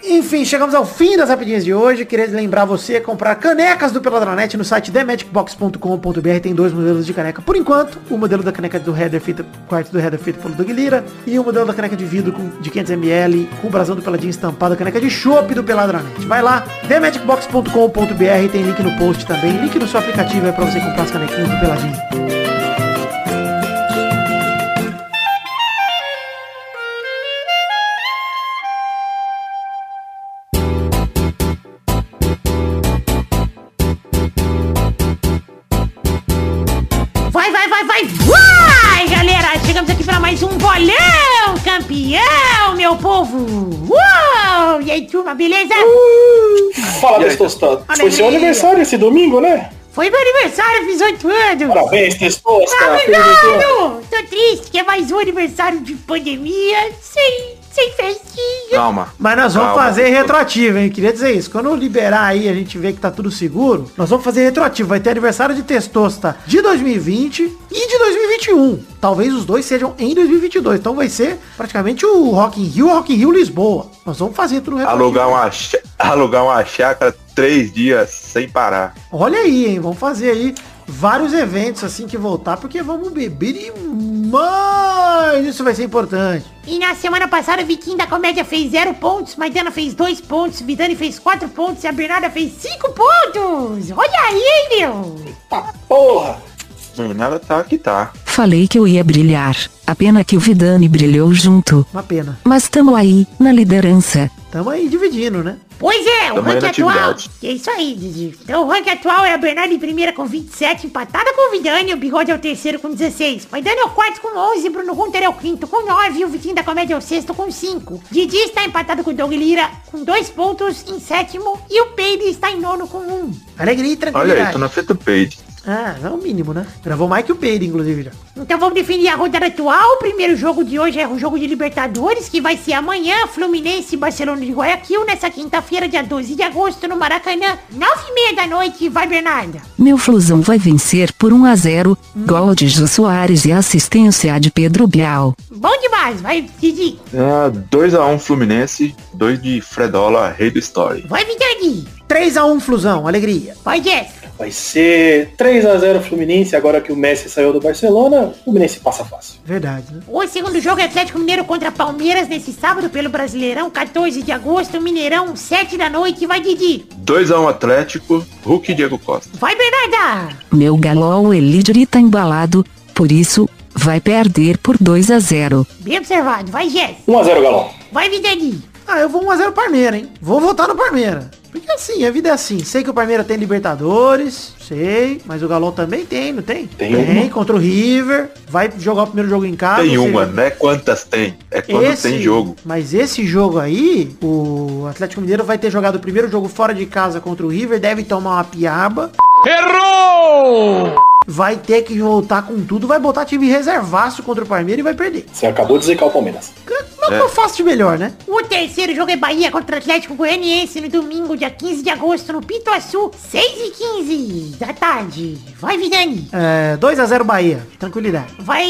Enfim, chegamos ao fim das rapidinhas de hoje. Queria lembrar você a comprar canecas do Peladranet no site themagicbox.com.br. Tem dois modelos de caneca por enquanto. O modelo da caneca do header feita, quarto do header feito pelo Doug Lira. E o modelo da caneca de vidro com, de 500ml com o brasão do Peladinho estampado. Caneca de chopp do Peladranet. Vai lá, themagicbox.com.br. Tem link no post também. Link no seu aplicativo é pra você comprar as canequinhas do Peladinho. Meu povo! Uou! E aí, turma, beleza? Uh, fala, Testostado. Foi seu aniversário esse domingo, né? Foi meu aniversário, fiz 8 anos. Parabéns, Testosta. Obrigado! Tô triste, que é mais um aniversário de pandemia. Sim sem festinha. Calma. Mas nós vamos Calma. fazer retroativo, hein? Queria dizer isso. Quando liberar aí, a gente vê que tá tudo seguro, nós vamos fazer retroativo. Vai ter aniversário de Testosta de 2020 e de 2021. Talvez os dois sejam em 2022. Então vai ser praticamente o Rock in Rio, Rock in Rio Lisboa. Nós vamos fazer tudo retroativo. Alugar uma, alugar uma chácara três dias sem parar. Olha aí, hein? Vamos fazer aí vários eventos assim que voltar, porque vamos beber e mais. Isso vai ser importante. E na semana passada o Viking da Comédia fez zero pontos, Maidana fez dois pontos, Vidani fez quatro pontos e a Bernarda fez cinco pontos. Olha aí, meu. Eita porra. Bernarda tá que tá. Falei que eu ia brilhar. A pena que o Vidani brilhou junto. Uma pena. Mas tamo aí, na liderança. Tamo aí dividindo, né? Pois é, o ranking atual. É isso aí, Didi. Então o ranking atual é a Bernarda em primeira com 27, empatada com o Vidani, o Bigode é o terceiro com 16. O Vidani é o quarto com 11, Bruno Hunter é o quinto com 9 e o Vitinho da Comédia é o sexto com 5. Didi está empatado com o Doug Lira com 2 pontos em sétimo e o Peide está em nono com 1. Um. Alegria e tranquilidade. Olha aí, tô na frente do Peide. Ah, é o mínimo, né? Gravou mais que o Peide, inclusive, já. Então vamos definir a rodada atual. O primeiro jogo de hoje é o jogo de Libertadores, que vai ser amanhã, Fluminense e Barcelona de Guayaquil, nessa quinta-feira, dia 12 de agosto, no Maracanã, nove e meia da noite. Vai, Bernarda. Meu Flusão vai vencer por 1 a 0, gol de Jô Soares e assistência de Pedro Bial. Bom demais, vai, Didi. É, 2x1 Fluminense, 2 de Fredola, rei do story. Vai, Vidani. 3x1 Flusão, alegria. Vai, Jess. Vai ser 3 a 0 Fluminense, agora que o Messi saiu do Barcelona, o Fluminense passa fácil. Verdade, né? O segundo jogo é Atlético Mineiro contra Palmeiras nesse sábado pelo Brasileirão, 14 de agosto, Mineirão, 7 da noite. Vai, Didi. 2x1 Atlético, Hulk e Diego Costa. Vai, Bernarda. Meu galol Elidri tá embalado, por isso, vai perder por 2 a 0. Bem observado. Vai, Jess. 1 a 0 Galão. Vai, Vidani. Ah, eu vou 1x0 Parmeira, hein? Vou votar no Parmeira. Porque assim, a vida é assim. Sei que o Parmeira tem Libertadores, sei, mas o Galão também tem, não tem? Tem Tem, uma. contra o River. Vai jogar o primeiro jogo em casa. Tem uma, seja, não é quantas tem, é quando tem jogo. Mas esse jogo aí, o Atlético Mineiro vai ter jogado o primeiro jogo fora de casa contra o River, deve tomar uma piaba. Errou! Vai ter que voltar com tudo, vai botar time reservaço contra o Palmeiras e vai perder. Você acabou de zicar o Palmeiras. Mas eu faço de melhor, né? O terceiro jogo é Bahia contra Atlético Goianiense no domingo, dia 15 de agosto, no Pituaçu, 6 e 15 da tarde. Vai, Vidani. É, 2x0 Bahia, tranquilidade. Vai,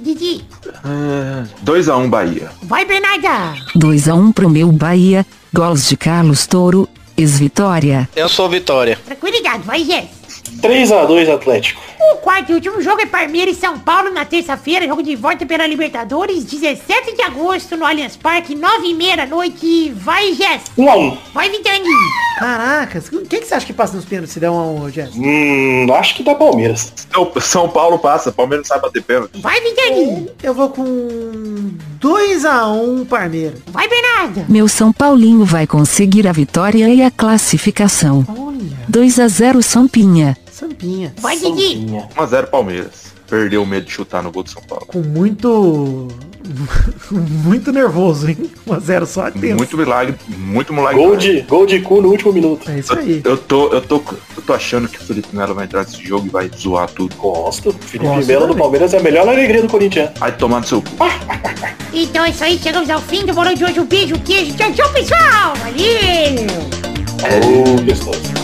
Didi. É, 2x1 Bahia. Vai, Bernarda. 2 a 1 pro meu Bahia, gols de Carlos Toro, ex-vitória. Eu sou Vitória. Tranquilidade. Vai, Jess. 3 a 2 Atlético. O quarto e último jogo é Palmeiras e São Paulo na terça-feira, jogo de volta pela Libertadores, 17 de agosto no Allianz Parque, 9 e meia da noite. Vai, Jess. 1 a 1 Vai, Vidani. Caracas, quem que você acha que passa nos pênaltis se der um a um, Jess? Hum, acho que dá Palmeiras. São- São Paulo passa, Palmeiras não sabe bater pênalti. Vai, Vidani. Eu vou com 2x1 Parmeira. Vai, Bernarda. Meu São Paulinho vai conseguir a vitória e a classificação. Olha, 2 a 0 Sampinha. Sampinha. Vai, Didi. Sampinha. 1x0 Palmeiras. Perdeu o medo de chutar no gol do São Paulo. Com muito... muito nervoso, hein? 1x0 só tenso. Muito milagre, muito milagre. Gol de, gol de cu no último minuto. É isso aí. Eu tô, eu tô, eu tô achando que o Felipe Melo vai entrar nesse jogo e vai zoar tudo. Gosto. Felipe Gosto Melo do. Palmeiras é a melhor alegria do Corinthians. Vai tomar no seu cu. Então é isso aí, chegamos ao fim do bolão de hoje. Um beijo, queijo. Tchau, tchau, pessoal. Valeu. Ô, gostoso.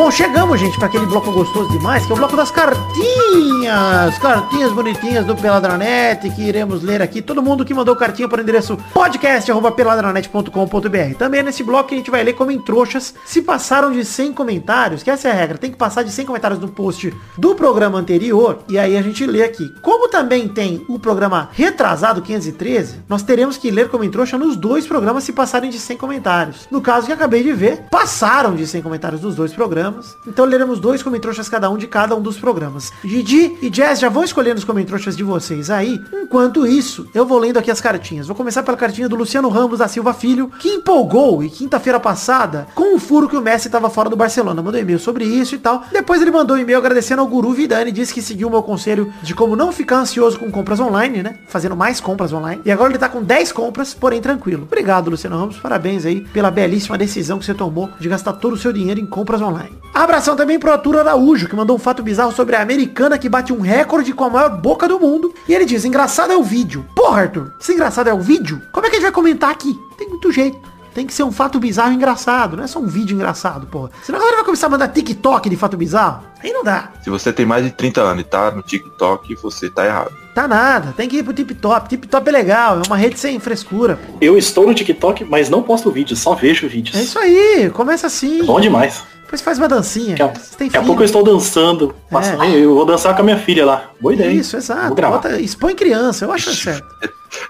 Bom, chegamos, gente, para aquele bloco gostoso demais, que é o bloco das cartinhas. Cartinhas bonitinhas do Peladranet, que iremos ler aqui. Todo mundo que mandou cartinha para o endereço podcast.peladranet.com.br. Também nesse bloco a gente vai ler como em trouxas se passaram de 100 comentários, que essa é a regra. Tem que passar de 100 comentários no post do programa anterior, e aí a gente lê aqui. Como também tem o programa retrasado 513, nós teremos que ler como em trouxa nos dois programas se passarem de 100 comentários. No caso que acabei de ver, passaram de 100 comentários dos dois programas. Então leremos dois comentroxas cada um de cada um dos programas. Didi e Jazz já vão escolhendo os comentroxas de vocês aí. Enquanto isso, eu vou lendo aqui as cartinhas. Vou começar pela cartinha do Luciano Ramos da Silva Filho, que empolgou e quinta-feira passada com o furo que o Messi estava fora do Barcelona. Mandou e-mail sobre isso e tal. Depois ele mandou um e-mail agradecendo ao Guru Vidani, disse que seguiu o meu conselho de como não ficar ansioso com compras online, né? Fazendo mais compras online. E agora ele tá com 10 compras, porém tranquilo. Obrigado, Luciano Ramos. Parabéns aí pela belíssima decisão que você tomou de gastar todo o seu dinheiro em compras online. Abração também pro Arthur Araújo, que mandou um fato bizarro sobre a americana que bate um recorde com a maior boca do mundo. E ele diz, engraçado é o vídeo. Porra, Arthur, se engraçado é o vídeo, como é que a gente vai comentar aqui? Tem muito jeito. Tem que ser um fato bizarro engraçado, não é só um vídeo engraçado, porra. Senão a galera vai começar a mandar TikTok de fato bizarro. Aí não dá. Se você tem mais de 30 anos e tá no TikTok, você tá errado. Tá nada, tem que ir pro. Tip Top é legal, é uma rede sem frescura. pô. Eu estou no TikTok, mas não posto vídeo, só vejo vídeos. É isso aí, começa assim. Bom demais. Depois faz uma dancinha. Daqui a, Você tem daqui a filho. pouco eu estou dançando. Passa- É. Eu vou dançar com a minha filha lá. Boa ideia. Isso, exato. Bota, expõe criança, eu acho certo.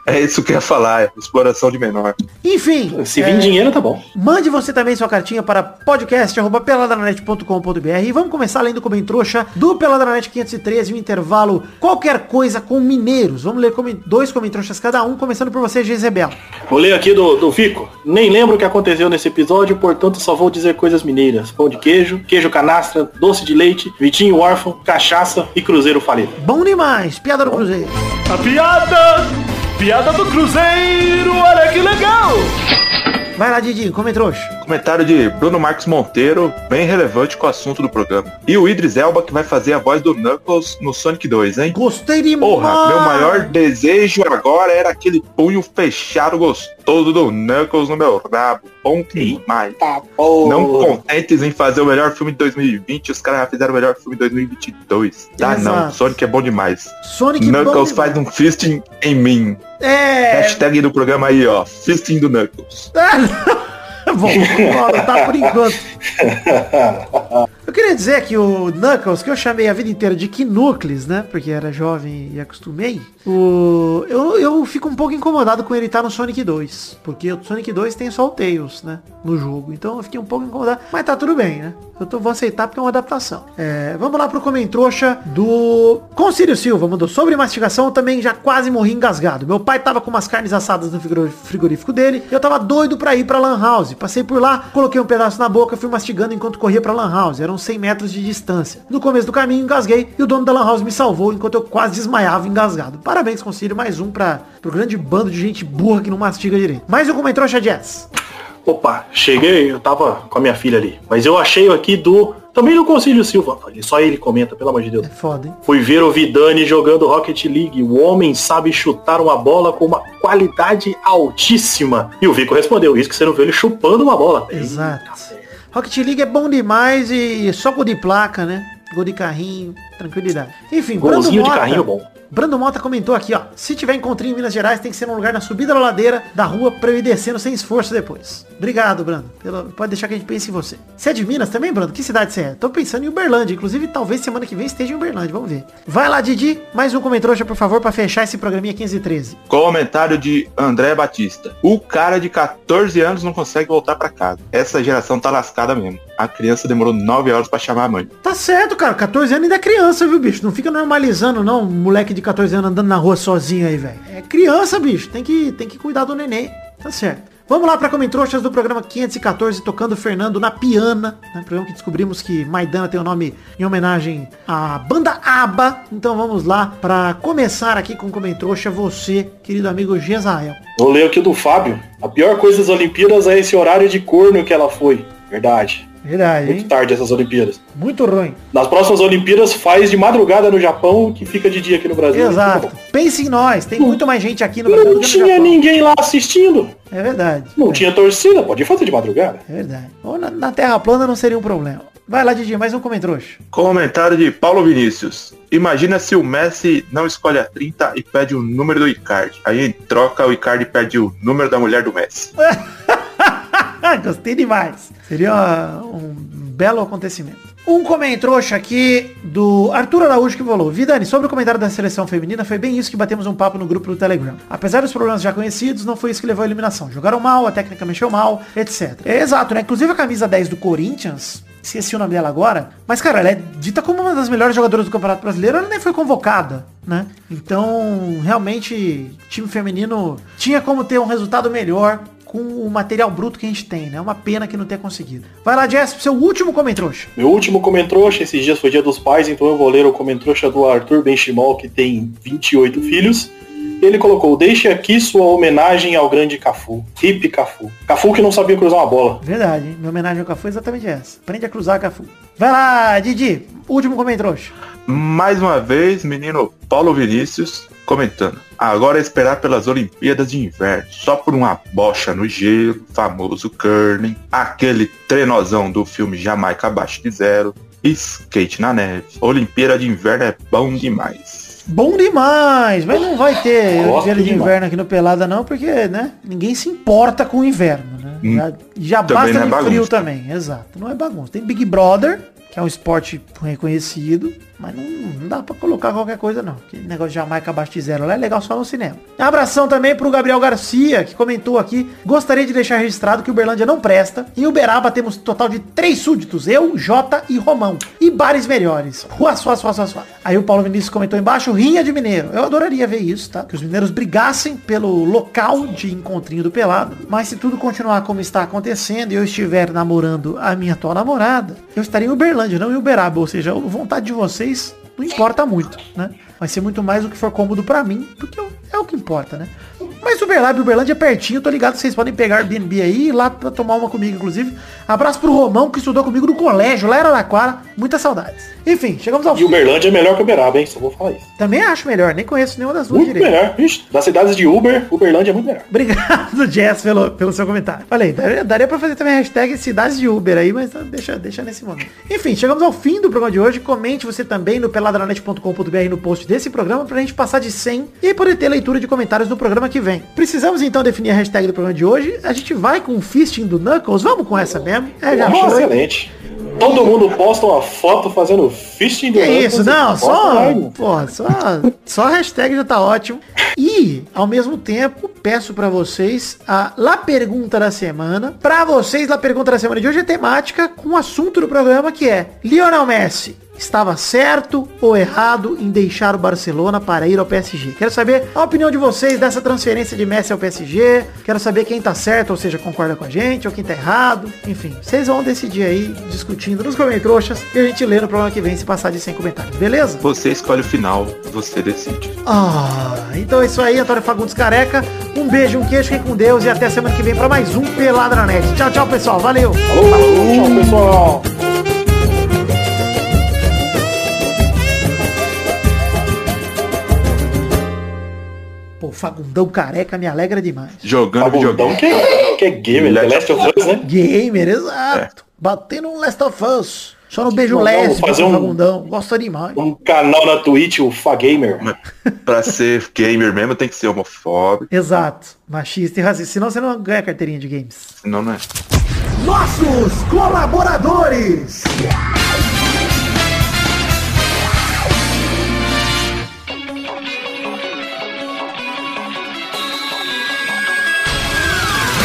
É É isso que eu ia falar, é exploração de menor. Enfim, Se é, vir dinheiro, tá bom. Mande você também sua cartinha para podcast.peladranet.com.br e vamos começar lendo como em trouxa do Peladranet 513, um intervalo, qualquer coisa com mineiros. Vamos ler como, dois como em trouxas cada um, começando por você, Gisebel. Vou ler aqui do, do Fico. Nem lembro o que aconteceu nesse episódio, portanto só vou dizer coisas mineiras. Pão de queijo, queijo canastra, doce de leite, Vitinho órfão, cachaça e cruzeiro falido. Bom demais, piada do Cruzeiro. A piada! Piada do cruzeiro, olha que legal! Vai lá, Didi, como trouxa. Comentário de Bruno Marcos Monteiro, bem relevante com o assunto do programa. E o Idris Elba que vai fazer a voz do Knuckles no Sonic 2, hein? Gostei demais. Porra, meu maior desejo agora era aquele punho fechado gostoso do Knuckles no meu rabo. Bom demais. Tá bom. Não contentes em fazer o melhor filme de 2020, os caras já fizeram o melhor filme de 2022. Ah, não. Sonic é bom demais. Sonic bom Knuckles demais. faz um fisting em mim. É... Hashtag do programa aí, ó. Fisting do Knuckles. Bom, não tá por enquanto. Eu queria dizer que o Knuckles, que eu chamei a vida inteira de Knuckles, né? Porque era jovem e acostumei. O... Eu, eu fico um pouco incomodado com ele estar no Sonic 2. Porque o Sonic 2 tem só o Tails, né? No jogo. Então eu fiquei um pouco incomodado. Mas tá tudo bem, né? Eu tô, vou aceitar porque é uma adaptação. É, vamos lá pro Comentrouxa do Concílio Silva. Mandou sobre mastigação. Eu também já quase morri engasgado. Meu pai tava com umas carnes assadas no frigor- frigorífico dele. Eu tava doido pra ir pra Lan House. Passei por lá, coloquei um pedaço na boca, fui mastigando enquanto corria pra Lan House. Eram 100 metros de distância. No começo do caminho, engasguei e o dono da Lan House me salvou enquanto eu quase desmaiava engasgado. Parabéns, Concílio. Mais um pra, pro grande bando de gente burra que não mastiga direito. Mais um Comentrouxa Jazz. Opa, cheguei, eu tava com a minha filha ali. Mas eu achei aqui do. Também do Concílio Silva. Só ele comenta, pelo amor de Deus. É foda, hein? Fui ver o Vidani jogando Rocket League. O homem sabe chutar uma bola com uma qualidade altíssima. E o Vico respondeu, isso que você não viu ele chupando uma bola. Exato. Rocket League é bom demais e só gol de placa, né? Gol de carrinho, tranquilidade. Enfim, Golzinho de Mota- carrinho bom. Brando Mota comentou aqui, ó. Se tiver encontrinho em Minas Gerais, tem que ser num lugar na subida da ladeira da rua pra eu ir descendo sem esforço depois. Obrigado, Brando. Pode deixar que a gente pense em você. Você é de Minas também, Brando? Que cidade você é? Tô pensando em Uberlândia. Inclusive, talvez semana que vem esteja em Uberlândia. Vamos ver. Vai lá, Didi. Mais um comentrouxa, por favor, pra fechar esse programinha 15 e 13. Comentário de André Batista. O cara de 14 anos não consegue voltar pra casa. Essa geração tá lascada mesmo. A criança demorou 9 horas pra chamar a mãe. Tá certo, cara. 14 anos ainda é criança, viu, bicho? Não fica normalizando, não. Um moleque de 14 anos andando na rua sozinho aí, velho. É criança, bicho. Tem que, tem que cuidar do neném. Tá certo. Vamos lá para Comentroxas do programa 514, tocando Fernando na piana. Né? Programa que descobrimos que Maidana tem o nome em homenagem à banda ABBA. Então vamos lá para começar aqui com Comentroxa, você, querido amigo Gesael. Vou ler aqui do Fábio. A pior coisa das Olimpíadas é esse horário de corno que ela foi. Verdade. Verdade, Muito hein? tarde essas Olimpíadas. Muito ruim. Nas próximas Olimpíadas faz de madrugada no Japão, que fica de dia aqui no Brasil. Exato. Pense em nós. Tem muito mais gente aqui no Brasil Não do que no tinha Japão. ninguém lá assistindo. É verdade. Não É. tinha torcida, pode fazer de madrugada. É verdade. Ou na, na Terra plana não seria um problema. Vai lá, Didi, mais um comentrouxa. Comentário de Paulo Vinícius. Imagina se o Messi não escolhe a 30 e pede o número do Icardi. Aí em troca o Icardi pede o número da mulher do Messi. Gostei demais. Seria um belo acontecimento. Um comentrouxa aqui do Arthur Araújo que falou. Vidani, sobre o comentário da seleção feminina, foi bem isso que batemos um papo no grupo do Telegram. Apesar dos problemas já conhecidos, não foi isso que levou à eliminação. Jogaram mal, a técnica mexeu mal, etc. É exato, né? Inclusive a camisa 10 do Corinthians, esqueci o nome dela agora, mas cara, ela é dita como uma das melhores jogadoras do Campeonato Brasileiro, ela nem foi convocada, né? Então, realmente, time feminino tinha como ter um resultado melhor com o material bruto que a gente tem, né? É uma pena que não ter conseguido. Vai lá, Jess, seu último comentrouxa. Meu último comentrouxa, esses dias foi dia dos pais, então eu vou ler o comentrouxa do Arthur Benchimol, que tem 28 filhos. Ele colocou, deixe aqui sua homenagem ao grande Cafu. Hip Cafu. Cafu que não sabia cruzar uma bola. Verdade, hein? Minha homenagem ao Cafu é exatamente essa. Aprende a cruzar, Cafu. Vai lá, Didi, último comentrouxa. Mais uma vez, menino Paulo Vinícius comentando. Agora é esperar pelas Olimpíadas de Inverno. Só por uma bocha no gelo, famoso curling, aquele trenozão do filme Jamaica Abaixo de Zero, skate na neve. Olimpíada de Inverno é bom demais. Bom demais, mas não vai ter Olimpíada de inverno aqui no Pelada não, porque, né, ninguém se importa com o inverno, né? Hum, Já, já basta é de frio também, exato. Não é bagunça. Tem Big Brother, que é um esporte reconhecido, mas não, não dá pra colocar qualquer coisa não. Que negócio de Jamaica abaixo de zero lá é legal só no cinema. Abração também pro Gabriel Garcia, que comentou aqui, gostaria de deixar registrado que Uberlândia não presta. Em Uberaba temos total de três súditos, eu, Jota e Romão. E bares melhores. Rua, suá, suá, suá, suá. Aí o Paulo Vinícius comentou embaixo, rinha de mineiro. Eu adoraria ver isso, tá? Que os mineiros brigassem pelo local de encontrinho do pelado. Mas se tudo continuar como está acontecendo e eu estiver namorando a minha atual namorada, eu estaria em Uberlândia, não em Uberaba. Ou seja, a vontade de vocês não importa muito, né? Vai ser muito mais o que for cômodo pra mim, porque é o que importa, né? Mas Uberlândia e Uberlândia é pertinho, tô ligado que vocês podem pegar Airbnb aí e ir lá pra tomar uma comigo, inclusive. Abraço pro Romão, que estudou comigo no colégio, lá em Araraquara. Muitas saudades. Enfim, chegamos ao E fim. Uberlândia é melhor que Uberaba, hein? Só vou falar isso. Também acho melhor, nem conheço nenhuma das duas Muito direito. melhor. Ixi, das cidades de Uber, Uberlândia é muito melhor. Obrigado, Jess, pelo, pelo seu comentário. Falei, daria, daria pra fazer também a hashtag cidades de Uber aí, mas deixa, deixa nesse momento. Enfim, chegamos ao fim do programa de hoje. Comente você também no peladranet.com.br no post desse programa pra gente passar de 100 e poder ter leitura de comentários no programa que vem. Precisamos então definir a hashtag do programa de hoje. A gente vai com o fisting do Knuckles. Vamos com essa mesmo? É, já Oh, foi. excelente. Todo mundo posta uma foto fazendo fisting do Que isso, não, só, porra, só, só hashtag já tá ótimo. E, ao mesmo tempo, peço pra vocês a La Pergunta da Semana. Pra vocês, La Pergunta da Semana de hoje é temática com o assunto do programa que é Lionel Messi. Estava certo ou errado em deixar o Barcelona para ir ao PSG? Quero saber a opinião de vocês dessa transferência de Messi ao PSG. Quero saber quem tá certo, ou seja, concorda com a gente, ou quem tá errado. Enfim, vocês vão decidir aí, discutindo nos comentários e a gente lê no programa que vem se passar de 100 comentários, beleza? Você escolhe o final, você decide. Ah, então é isso aí, Antônio Fagundes Careca. Um beijo, um queijo, fiquem com Deus e até semana que vem para mais um Pelada na Net. Tchau, tchau, pessoal. Valeu. Falou, tchau, pessoal. Fagundão Careca me alegra demais. Jogando Fagundão videogame. que, é- que é gamer, The Last of Us, né? Gamer, exato. Batendo um Last of Us. Só no beijo lésbico fazer um- Fagundão. Gosta demais. Um canal na Twitch, o Fagamer. Pra ser gamer mesmo tem que ser homofóbico, Exato. Machista e racista. Senão você não ganha carteirinha de games. senão não é. Nossos colaboradores.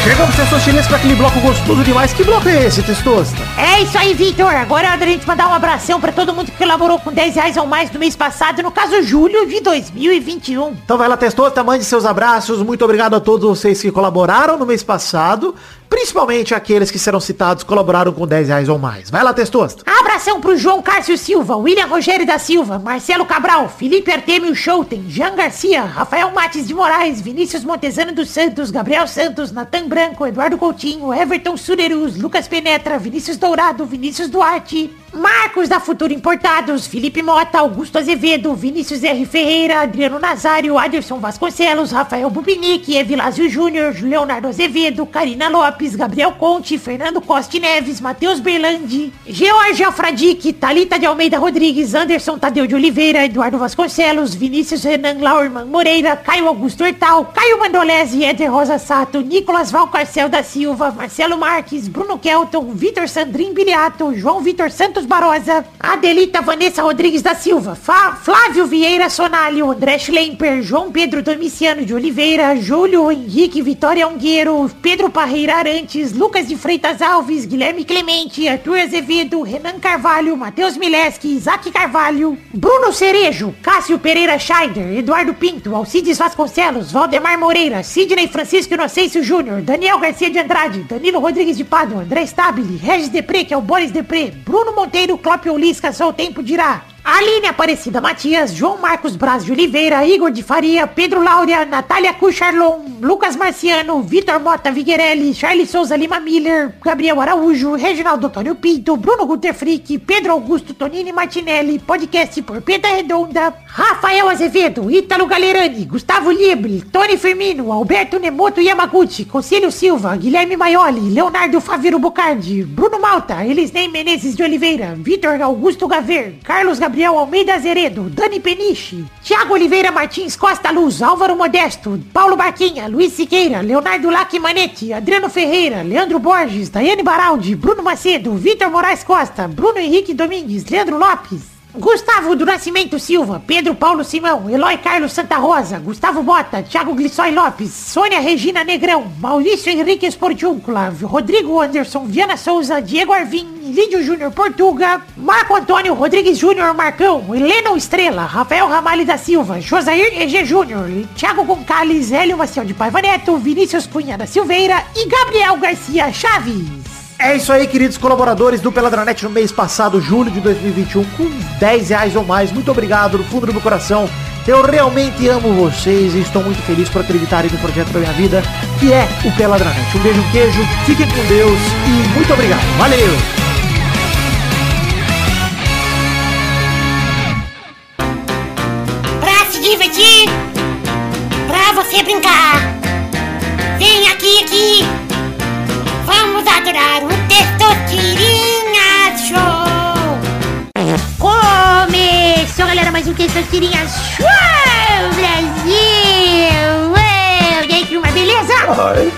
Chegamos, Testosterinhas, para aquele bloco gostoso demais. Que bloco é esse, Testosta? É isso aí, Vitor. Agora é hora da gente mandar um abração pra todo mundo que colaborou com 10 reais ou mais no mês passado, no caso, julho de 2021. Então vai lá, Testosta, mande seus abraços. Muito obrigado a todos vocês que colaboraram no mês passado. Principalmente aqueles que serão citados colaboraram com 10 reais ou mais. Vai lá, Testosta. Abração pro João Cárcio Silva, William Rogério da Silva, Marcelo Cabral, Felipe Artemio Schouten, Jean Garcia, Rafael Mates de Moraes, Vinícius Montezano dos Santos, Gabriel Santos, Natan Branco, Eduardo Coutinho, Everton Surerus, Lucas Penetra, Vinícius Dourado, Vinícius Duarte, Marcos da Futuro Importados, Felipe Mota, Augusto Azevedo, Vinícius R. Ferreira, Adriano Nazário, Aderson Vasconcelos, Rafael Bubinique, Evilásio Júnior, Leonardo Azevedo, Karina Lopes, Gabriel Conte, Fernando Costa Neves, Matheus Berlandi, George Alfradique, Talita de Almeida Rodrigues, Anderson Tadeu de Oliveira, Eduardo Vasconcelos, Vinícius Renan Laurman Moreira, Caio Augusto Hortal, Caio Mandolese, Eder Rosa Sato, Nicolas Valcarcel da Silva, Marcelo Marques, Bruno Kelton, Vitor Sandrin Biliato, João Vitor Santos Barosa, Adelita Vanessa Rodrigues da Silva, Flávio Vieira Sonalho, André Schlemper, João Pedro Domiciano de Oliveira, Júlio Henrique Vitória Ungueiro, Pedro Parreira Arantes, Lucas de Freitas Alves, Guilherme Clemente, Arthur Azevedo, Renan Carvalho, Matheus Mileski, Isaac Carvalho, Bruno Cerejo, Cássio Pereira Scheider, Eduardo Pinto, Alcides Vasconcelos, Valdemar Moreira, Sidney Francisco Inocêncio Júnior, Daniel Garcia de Andrade, Danilo Rodrigues de Pádua, André Stabile, Regis Depré, que é o Boris Depré, Bruno Monteiro, Clópio Lisca, só o tempo dirá. Aline Aparecida Matias, João Marcos Braz de Oliveira, Igor de Faria, Pedro Laura, Natália Cucharlon, Lucas Marciano, Vitor Mota Viguerelli, Charles Souza Lima Miller, Gabriel Araújo, Reginaldo Antônio Pinto, Bruno Guter Frick, Pedro Augusto Tonini Martinelli, podcast por Pedra Redonda, Rafael Azevedo, Ítalo Galerani, Gustavo Libre, Tony Firmino, Alberto Nemoto Yamaguchi, Concílio Silva, Guilherme Maioli, Leonardo Faviro Bocardi, Bruno Malta, Elisnei Menezes de Oliveira, Vitor Augusto Gaver, Carlos Gabriel Gabriel Almeida Azeredo, Dani Peniche, Thiago Oliveira Martins Costa Luz, Álvaro Modesto, Paulo Barquinha, Luiz Siqueira, Leonardo Lac Manetti, Adriano Ferreira, Leandro Borges, Daiane Baraldi, Bruno Macedo, Vitor Moraes Costa, Bruno Henrique Domingues, Leandro Lopes, Gustavo do Nascimento Silva, Pedro Paulo Simão, Eloy Carlos Santa Rosa, Gustavo Bota, Thiago Glissói Lopes, Sônia Regina Negrão, Maurício Henrique Esportiúncula, Rodrigo Anderson, Viana Souza, Diego Arvim, Lídio Júnior Portuga, Marco Antônio Rodrigues Júnior Marcão, Helena Estrela, Rafael Ramalho da Silva, Josair EG Júnior, Thiago Goncalves, Hélio Maciel de Paiva Neto, Vinícius Cunha da Silveira e Gabriel Garcia Chaves. É isso aí, queridos colaboradores do Peladranet no mês passado, julho de 2021, com 10 reais ou mais. Muito obrigado, no fundo do meu coração. Eu realmente amo vocês e estou muito feliz por acreditarem no projeto da minha vida, que é o Peladranet. Um beijo, um queijo, fiquem com Deus e muito obrigado. Valeu! Pra se divertir, pra você brincar. Vem aqui, aqui. Adorar o Testosterinha Show. Começou, galera, mais um Testosterinha Show, Brasil. Ué, E aí, turma, beleza? Ai,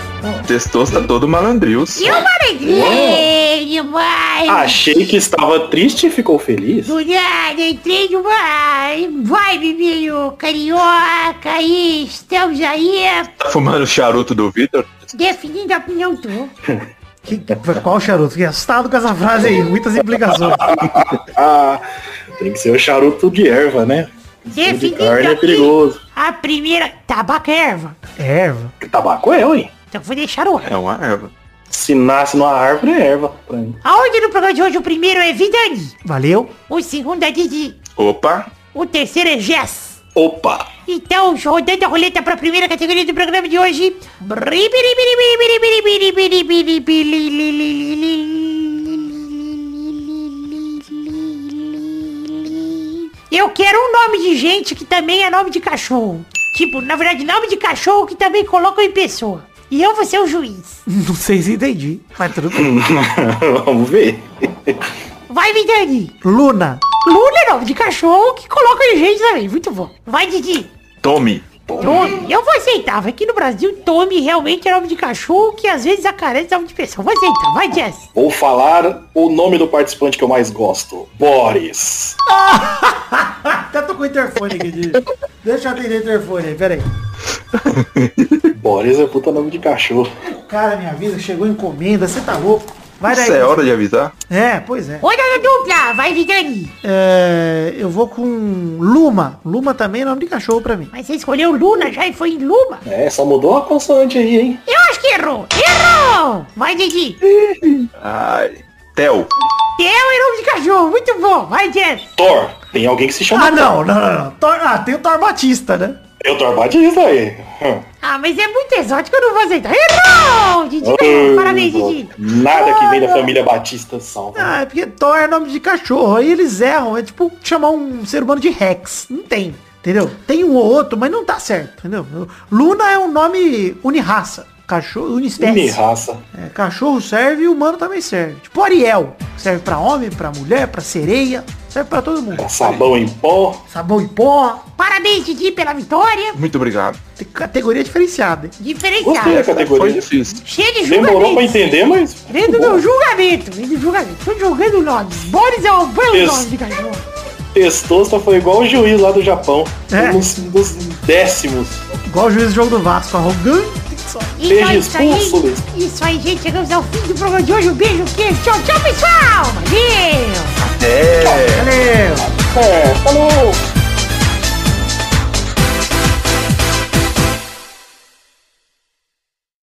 Testoso tá todo malandrios. E o Maranhão, vai. Achei que estava triste e ficou feliz. Do nada, entrei numa vibe meio carioca aí, estamos aí Tá fumando o charuto do Vitor? definindo a opinião tô. Que, que- qual charuto? Fiquei assustado com essa frase aí, muitas implicações. Ah, tem que ser o charuto de erva, né? De Definindo carne é perigoso. a primeira... Tabaco é erva. Erva. Tabaco é, ué. Então vou deixar o ar. É uma erva. Se nasce numa árvore é erva pra mim. A ordem do programa de hoje, o primeiro é Vidani. Valeu. O segundo é Didi. Opa, O terceiro é Jess. Opa! Então, rodando a roleta para a primeira categoria do programa de hoje. Eu quero um nome de gente que também é nome de cachorro. Tipo, na verdade, nome de cachorro que também colocam em pessoa. E eu vou ser o juiz. Não sei se entendi, mas tudo bem. Vamos ver. Vai, Vidani. Luna. É nome de cachorro que coloca em gente também. Muito bom. Vai, Didi. tome. Tommy, eu vou aceitar. Aqui no Brasil, Tommy realmente é nome de cachorro que às vezes aparece nome de pessoa. Vou aceitar. Vai, Jess. Vou falar o nome do participante que eu mais gosto. Boris. Até tô com o interfone aqui, de... Deixa eu atender o interfone aí, pera aí. Boris é puta nome de cachorro. Cara, minha vida, chegou encomenda, você tá louco. Vai daí. Isso é hora de avisar? É, pois é. Rodada dupla. Vai, Vidani. É, Eu vou com Luma. Luma também é nome de cachorro pra mim. Mas você escolheu Luna já e foi em Luma? É, só mudou a consoante aí, hein? Eu acho que errou. Errou. Vai, Didi. Ai, Theo. Theo é nome de cachorro. Muito bom. Vai, Jess. Thor. Tem alguém que se chama Ah, não, não, não, não. Thor- Ah, tem o Thor Batista, né? É o Thor Batista aí. Ah, mas é muito exótico, eu não vou aceitar. Errou. Didi ganhou. Parabéns, Didi. Nada que vem da família Batista salva. Ah, é porque Thor é nome de cachorro. Aí eles erram. É tipo chamar um ser humano de Rex. Não tem. Entendeu? Tem um ou outro, mas não tá certo. Entendeu? Luna é um nome unirraça. Cachorro, unispécie. Unirraça. É, cachorro serve e humano também serve. Tipo Ariel. Serve pra homem, pra mulher, pra sereia. Serve pra todo mundo. Sabão em pó. Sabão em pó. Parabéns, Didi, pela vitória. Muito obrigado. Tem categoria diferenciada. hein? Gostei Diferenciado. da Foi categoria. difícil. Cheio de Demorou pra julgamento. entender, mas... Vendo meu julgamento. Vendo julgamento. Tô julgando nomes. Boris é um bom Isso. nome de cachorro. Testosta foi igual o juiz lá do Japão. É. Um dos, dos décimos. Igual o juiz do jogo do Vasco. Arrogante. Então isso aí. expulso, Luiz. Isso aí, gente. Chegamos ao fim do programa de hoje. Um beijo, queijo. Tchau, tchau, pessoal. Valeu. É. Valeu. É, falou!